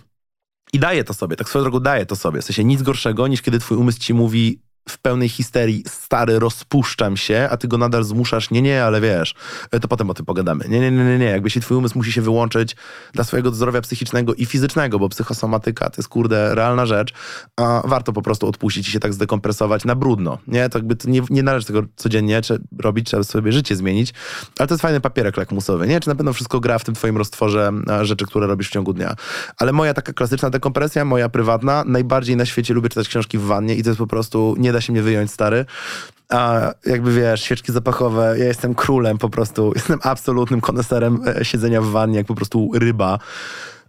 Speaker 2: I daję to sobie, tak swoją drogą daję to sobie. W sensie nic gorszego niż kiedy twój umysł ci mówi w pełnej histerii, stary, rozpuszczam się, a ty go nadal zmuszasz, nie, nie, ale wiesz, to potem o tym pogadamy. Nie, nie, nie, nie, nie. Jakby się twój umysł musi się wyłączyć dla swojego zdrowia psychicznego i fizycznego, bo psychosomatyka to jest, kurde, realna rzecz, a warto po prostu odpuścić i się tak zdekompresować na brudno, nie? To jakby to nie, nie należy tego codziennie robić, trzeba sobie życie zmienić, ale to jest fajny papierek lakmusowy, nie? Czy na pewno wszystko gra w tym twoim roztworze rzeczy, które robisz w ciągu dnia. Ale moja taka klasyczna dekompresja, moja prywatna, najbardziej na świecie lubię czytać książki w wannie i to jest po prostu, nie da się mnie wyjąć, stary. A jakby wiesz, świeczki zapachowe, ja jestem królem po prostu, jestem absolutnym koneserem e, siedzenia w wannie, jak po prostu ryba.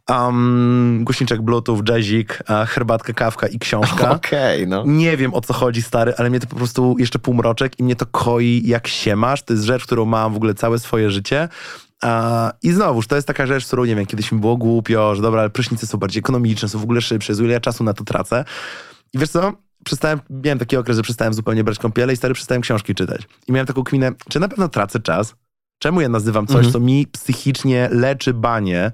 Speaker 2: Um, głośniczek bluetooth, jazzik, herbatka, kawka i książka.
Speaker 3: Okej, no.
Speaker 2: Nie wiem o co chodzi, stary, ale mnie to po prostu jeszcze półmroczek i mnie to koi jak się masz. To jest rzecz, którą mam w ogóle całe swoje życie. I znowuż, to jest taka rzecz, którą, nie wiem, kiedyś mi było głupio, że dobra, ale prysznice są bardziej ekonomiczne, są w ogóle szybsze, ile ja czasu na to tracę. I wiesz co? Przestałem, miałem taki okres, że przestałem zupełnie brać kąpiele i stary przestałem książki czytać. I miałem taką kminę, czy na pewno tracę czas? Czemu ja nazywam coś,
Speaker 3: Mhm.
Speaker 2: co mi psychicznie leczy banie,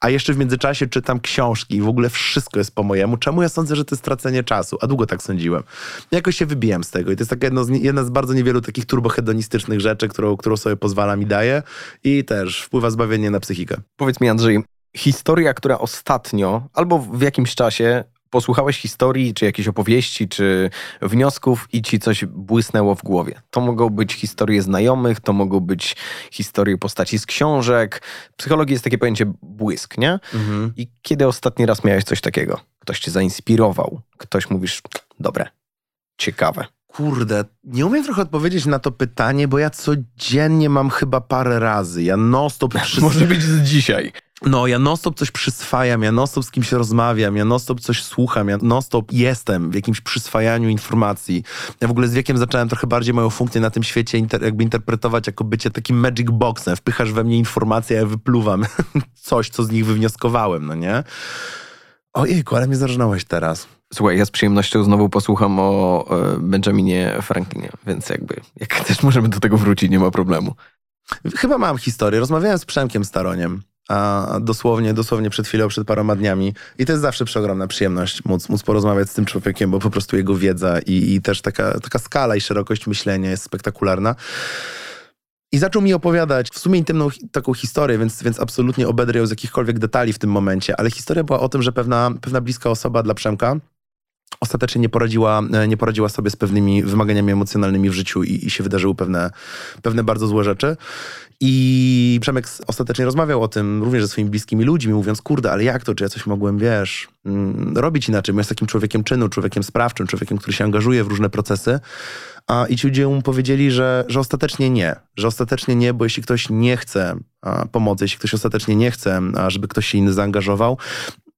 Speaker 2: a jeszcze w międzyczasie czytam książki i w ogóle wszystko jest po mojemu. Czemu ja sądzę, że to jest stracenie czasu? A długo tak sądziłem. Jakoś się wybiłem z tego i to jest taka jedno z, jedna z bardzo niewielu takich turbohedonistycznych rzeczy, którą, którą sobie pozwalam i daję i też wpływa zbawienie na psychikę.
Speaker 3: Powiedz mi, Andrzej, historia, która ostatnio, albo w jakimś czasie posłuchałeś historii, czy jakiejś opowieści, czy wniosków i ci coś błysnęło w głowie. To mogą być historie znajomych, to mogą być historie postaci z książek. W psychologii jest takie pojęcie błysk, nie? I kiedy ostatni raz miałeś coś takiego? Ktoś cię zainspirował, ktoś mówisz, dobre, ciekawe.
Speaker 2: Kurde, nie umiem trochę odpowiedzieć na to pytanie, bo ja codziennie mam chyba parę razy. Ja non-stop przys-
Speaker 3: Może być z dzisiaj.
Speaker 2: No, ja non-stop coś przyswajam, ja non-stop z kimś rozmawiam, ja non-stop coś słucham, ja non-stop jestem w jakimś przyswajaniu informacji. Ja w ogóle z wiekiem zacząłem trochę bardziej moją funkcję na tym świecie inter- jakby interpretować jako bycie takim magic boxem. Wpychasz we mnie informacje, a ja wypluwam coś, co z nich wywnioskowałem, no nie? Ojejku, ale mnie zarżnąłeś teraz.
Speaker 3: Słuchaj, ja z przyjemnością znowu posłucham o e, Benjaminie Franklinie, więc jakby, jak też możemy do tego wrócić, nie ma problemu.
Speaker 2: Chyba mam historię. Rozmawiałem z Przemkiem Staroniem. A dosłownie, dosłownie przed chwilą, przed paroma dniami. I to jest zawsze przeogromna przyjemność móc, móc porozmawiać z tym człowiekiem, bo po prostu jego wiedza i, i też taka, taka skala i szerokość myślenia jest spektakularna. I zaczął mi opowiadać w sumie intymną taką historię, więc, więc absolutnie obedrę ją z jakichkolwiek detali w tym momencie, ale historia była o tym, że pewna, pewna bliska osoba dla Przemka ostatecznie nie poradziła, e, nie poradziła sobie z pewnymi wymaganiami emocjonalnymi w życiu i, i się wydarzyły pewne, pewne bardzo złe rzeczy. I Przemek ostatecznie rozmawiał o tym również ze swoimi bliskimi ludźmi, mówiąc, kurde, ale jak to, czy ja coś mogłem, wiesz, mm, robić inaczej? Bo jest takim człowiekiem czynu, człowiekiem sprawczym, człowiekiem, który się angażuje w różne procesy. A, I ci ludzie mu powiedzieli, że, że ostatecznie nie, że ostatecznie nie, bo jeśli ktoś nie chce pomocy, jeśli ktoś ostatecznie nie chce, żeby ktoś się inny zaangażował,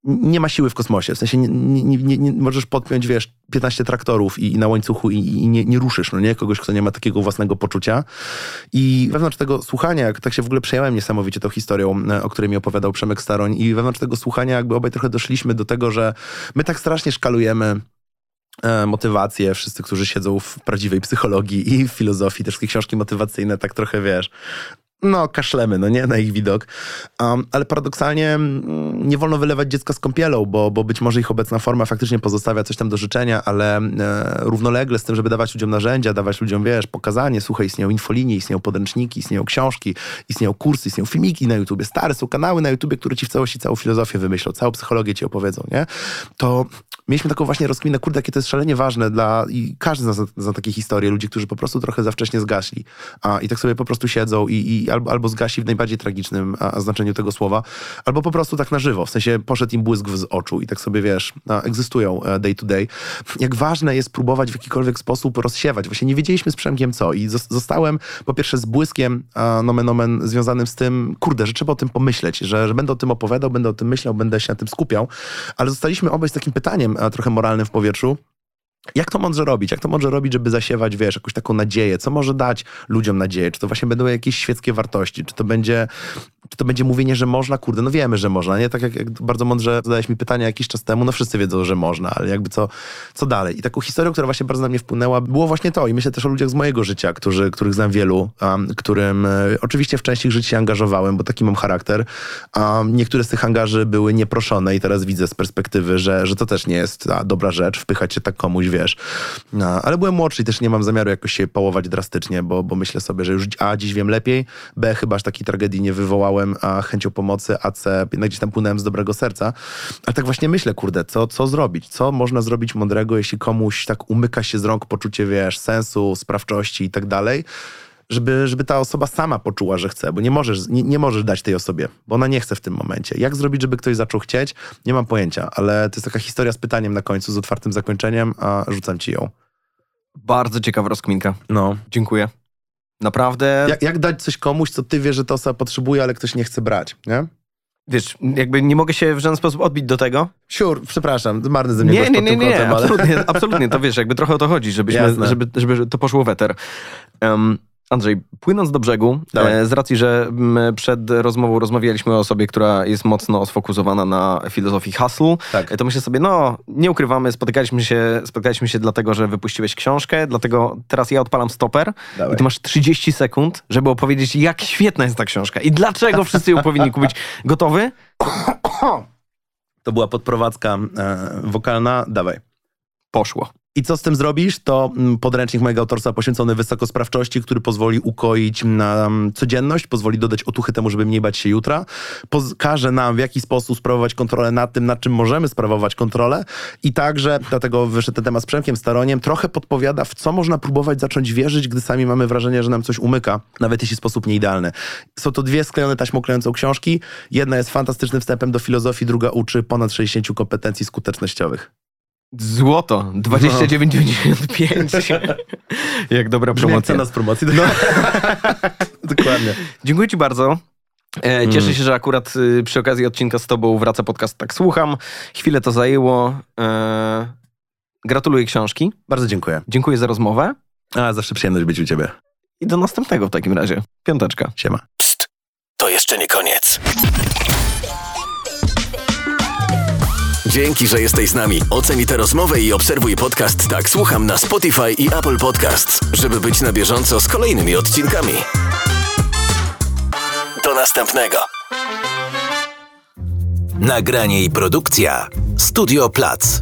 Speaker 2: nie ma siły w kosmosie. W sensie nie, nie, nie, nie możesz podpiąć, wiesz, 15 traktorów i, i na łańcuchu i, i nie, nie ruszysz, no nie? Kogoś, kto nie ma takiego własnego poczucia. I wewnątrz tego słuchania, jak tak się w ogóle przejąłem niesamowicie tą historią, e, o której mi opowiadał Przemek Staroń i wewnątrz tego słuchania jakby obaj trochę doszliśmy do tego, że my tak strasznie szkalujemy e, motywację, wszyscy, którzy siedzą w prawdziwej psychologii i w filozofii, te wszystkie książki motywacyjne, tak trochę, wiesz, no, kaszlemy, no nie, na ich widok. Um, ale paradoksalnie mm, nie wolno wylewać dziecka z kąpielą, bo, bo być może ich obecna forma faktycznie pozostawia coś tam do życzenia, ale e, równolegle z tym, żeby dawać ludziom narzędzia, dawać ludziom, wiesz, pokazanie, słuchaj, istnieją infolinie, istnieją podręczniki, istnieją książki, istnieją kursy, istnieją filmiki na YouTubie, stare są kanały na YouTubie, które ci w całości całą filozofię wymyślą, całą psychologię ci opowiedzą, nie? To mieliśmy taką właśnie rozkminę, kurde, jakie to jest szalenie ważne dla, i każdy z nas zna, takie historie, ludzi, którzy po prostu trochę za wcześnie zgaśli, a, i tak sobie po prostu siedzą i, i albo, albo zgasi w najbardziej tragicznym a, znaczeniu tego słowa, albo po prostu tak na żywo, w sensie poszedł im błysk z oczu i tak sobie, wiesz, a, egzystują e, day to day. Jak ważne jest próbować w jakikolwiek sposób rozsiewać. Właśnie nie wiedzieliśmy z Przemkiem co i zos- zostałem po pierwsze z błyskiem a, nomen omen związanym z tym, kurde, że trzeba o tym pomyśleć, że, że będę o tym opowiadał, będę o tym myślał, będę się na tym skupiał, ale zostaliśmy obaj z takim pytaniem trochę moralnym w powietrzu, Jak to mądrze robić? Jak to mądrze robić, żeby zasiewać, wiesz, jakąś taką nadzieję? Co może dać ludziom nadzieję? Czy to właśnie będą jakieś świeckie wartości? Czy to będzie, czy to będzie mówienie, że można? Kurde, no wiemy, że można, nie? Tak jak, jak bardzo mądrze zadałeś mi pytanie jakiś czas temu, no wszyscy wiedzą, że można, ale jakby co, co dalej? I taką historią, która właśnie bardzo na mnie wpłynęła, było właśnie to. I myślę też o ludziach z mojego życia, którzy, których znam wielu, um, którym e, oczywiście w części ich życia angażowałem, bo taki mam charakter. Um, niektóre z tych angaży były nieproszone i teraz widzę z perspektywy, że, że to też nie jest a, dobra rzecz, wpychać się tak komuś, wiesz. No, ale byłem młodszy i też nie mam zamiaru jakoś się pałować drastycznie, bo, bo myślę sobie, że już A, dziś wiem lepiej, B, chyba aż takiej tragedii nie wywołałem, a chęcią pomocy, a C, jednak gdzieś tam płynąłem z dobrego serca. Ale tak właśnie myślę, kurde, co, co zrobić? Co można zrobić mądrego, jeśli komuś tak umyka się z rąk poczucie, wiesz, sensu, sprawczości i tak dalej, żeby, żeby ta osoba sama poczuła, że chce, bo nie możesz, nie, nie możesz dać tej osobie, bo ona nie chce w tym momencie. Jak zrobić, żeby ktoś zaczął chcieć? Nie mam pojęcia, ale to jest taka historia z pytaniem na końcu, z otwartym zakończeniem, a rzucam ci ją.
Speaker 3: Bardzo ciekawa rozkminka.
Speaker 2: No.
Speaker 3: Dziękuję. Naprawdę.
Speaker 2: Jak, jak dać coś komuś, co ty wiesz, że ta osoba potrzebuje, ale ktoś nie chce brać, nie?
Speaker 3: Wiesz, jakby nie mogę się w żaden sposób odbić do tego.
Speaker 2: Siur, przepraszam, marny ze mnie
Speaker 3: Nie, nie, nie,
Speaker 2: tym
Speaker 3: nie,
Speaker 2: kątem, ale...
Speaker 3: absolutnie, absolutnie, to wiesz, jakby trochę o to chodzi, żebyśmy,
Speaker 2: Jasne.
Speaker 3: żeby, żeby to poszło weter. Um, Andrzej, płynąc do brzegu,
Speaker 2: Dawaj.
Speaker 3: e, z racji, że przed rozmową rozmawialiśmy o osobie, która jest mocno sfokusowana na filozofii hustle,
Speaker 2: Tak.
Speaker 3: e, to myślę sobie, no, nie ukrywamy, spotykaliśmy się, spotykaliśmy się dlatego, że wypuściłeś książkę, dlatego teraz ja odpalam stoper
Speaker 2: Dawaj.
Speaker 3: i ty masz 30 sekund, żeby opowiedzieć, jak świetna jest ta książka i dlaczego wszyscy ją powinni kupić. Gotowy?
Speaker 2: To była podprowadzka e, wokalna, dawaj.
Speaker 3: Poszło.
Speaker 2: I co z tym zrobisz? To mm, podręcznik mojego autorstwa poświęcony wysokosprawczości, który pozwoli ukoić nam codzienność, pozwoli dodać otuchy temu, żeby mniej bać się jutra, pokaże nam w jaki sposób sprawować kontrolę nad tym, nad czym możemy sprawować kontrolę i także, dlatego wyszedł ten temat z Przemkiem Staroniem, trochę podpowiada, w co można próbować zacząć wierzyć, gdy sami mamy wrażenie, że nam coś umyka, nawet jeśli sposób nieidealny. Są to dwie sklejone taśmoklejącą książki. Jedna jest fantastycznym wstępem do filozofii, druga uczy ponad 60 kompetencji skutecznościowych.
Speaker 3: Złoto, 29,95. Jak dobra promocja.
Speaker 2: cena z promocji. No. Dokładnie.
Speaker 3: Dziękuję ci bardzo. E, cieszę się, że akurat y, przy okazji odcinka z tobą wraca podcast Tak Słucham. Chwilę to zajęło. E, gratuluję książki.
Speaker 2: Bardzo dziękuję.
Speaker 3: Dziękuję za rozmowę.
Speaker 2: A, zawsze przyjemność być u ciebie.
Speaker 3: I do następnego w takim razie. Piąteczka.
Speaker 2: Siema.
Speaker 1: Dzięki, że jesteś z nami. Oceń tę rozmowę i obserwuj podcast Tak Słucham na Spotify i Apple Podcasts, żeby być na bieżąco z kolejnymi odcinkami. Do następnego. Nagranie i produkcja Studio Plac.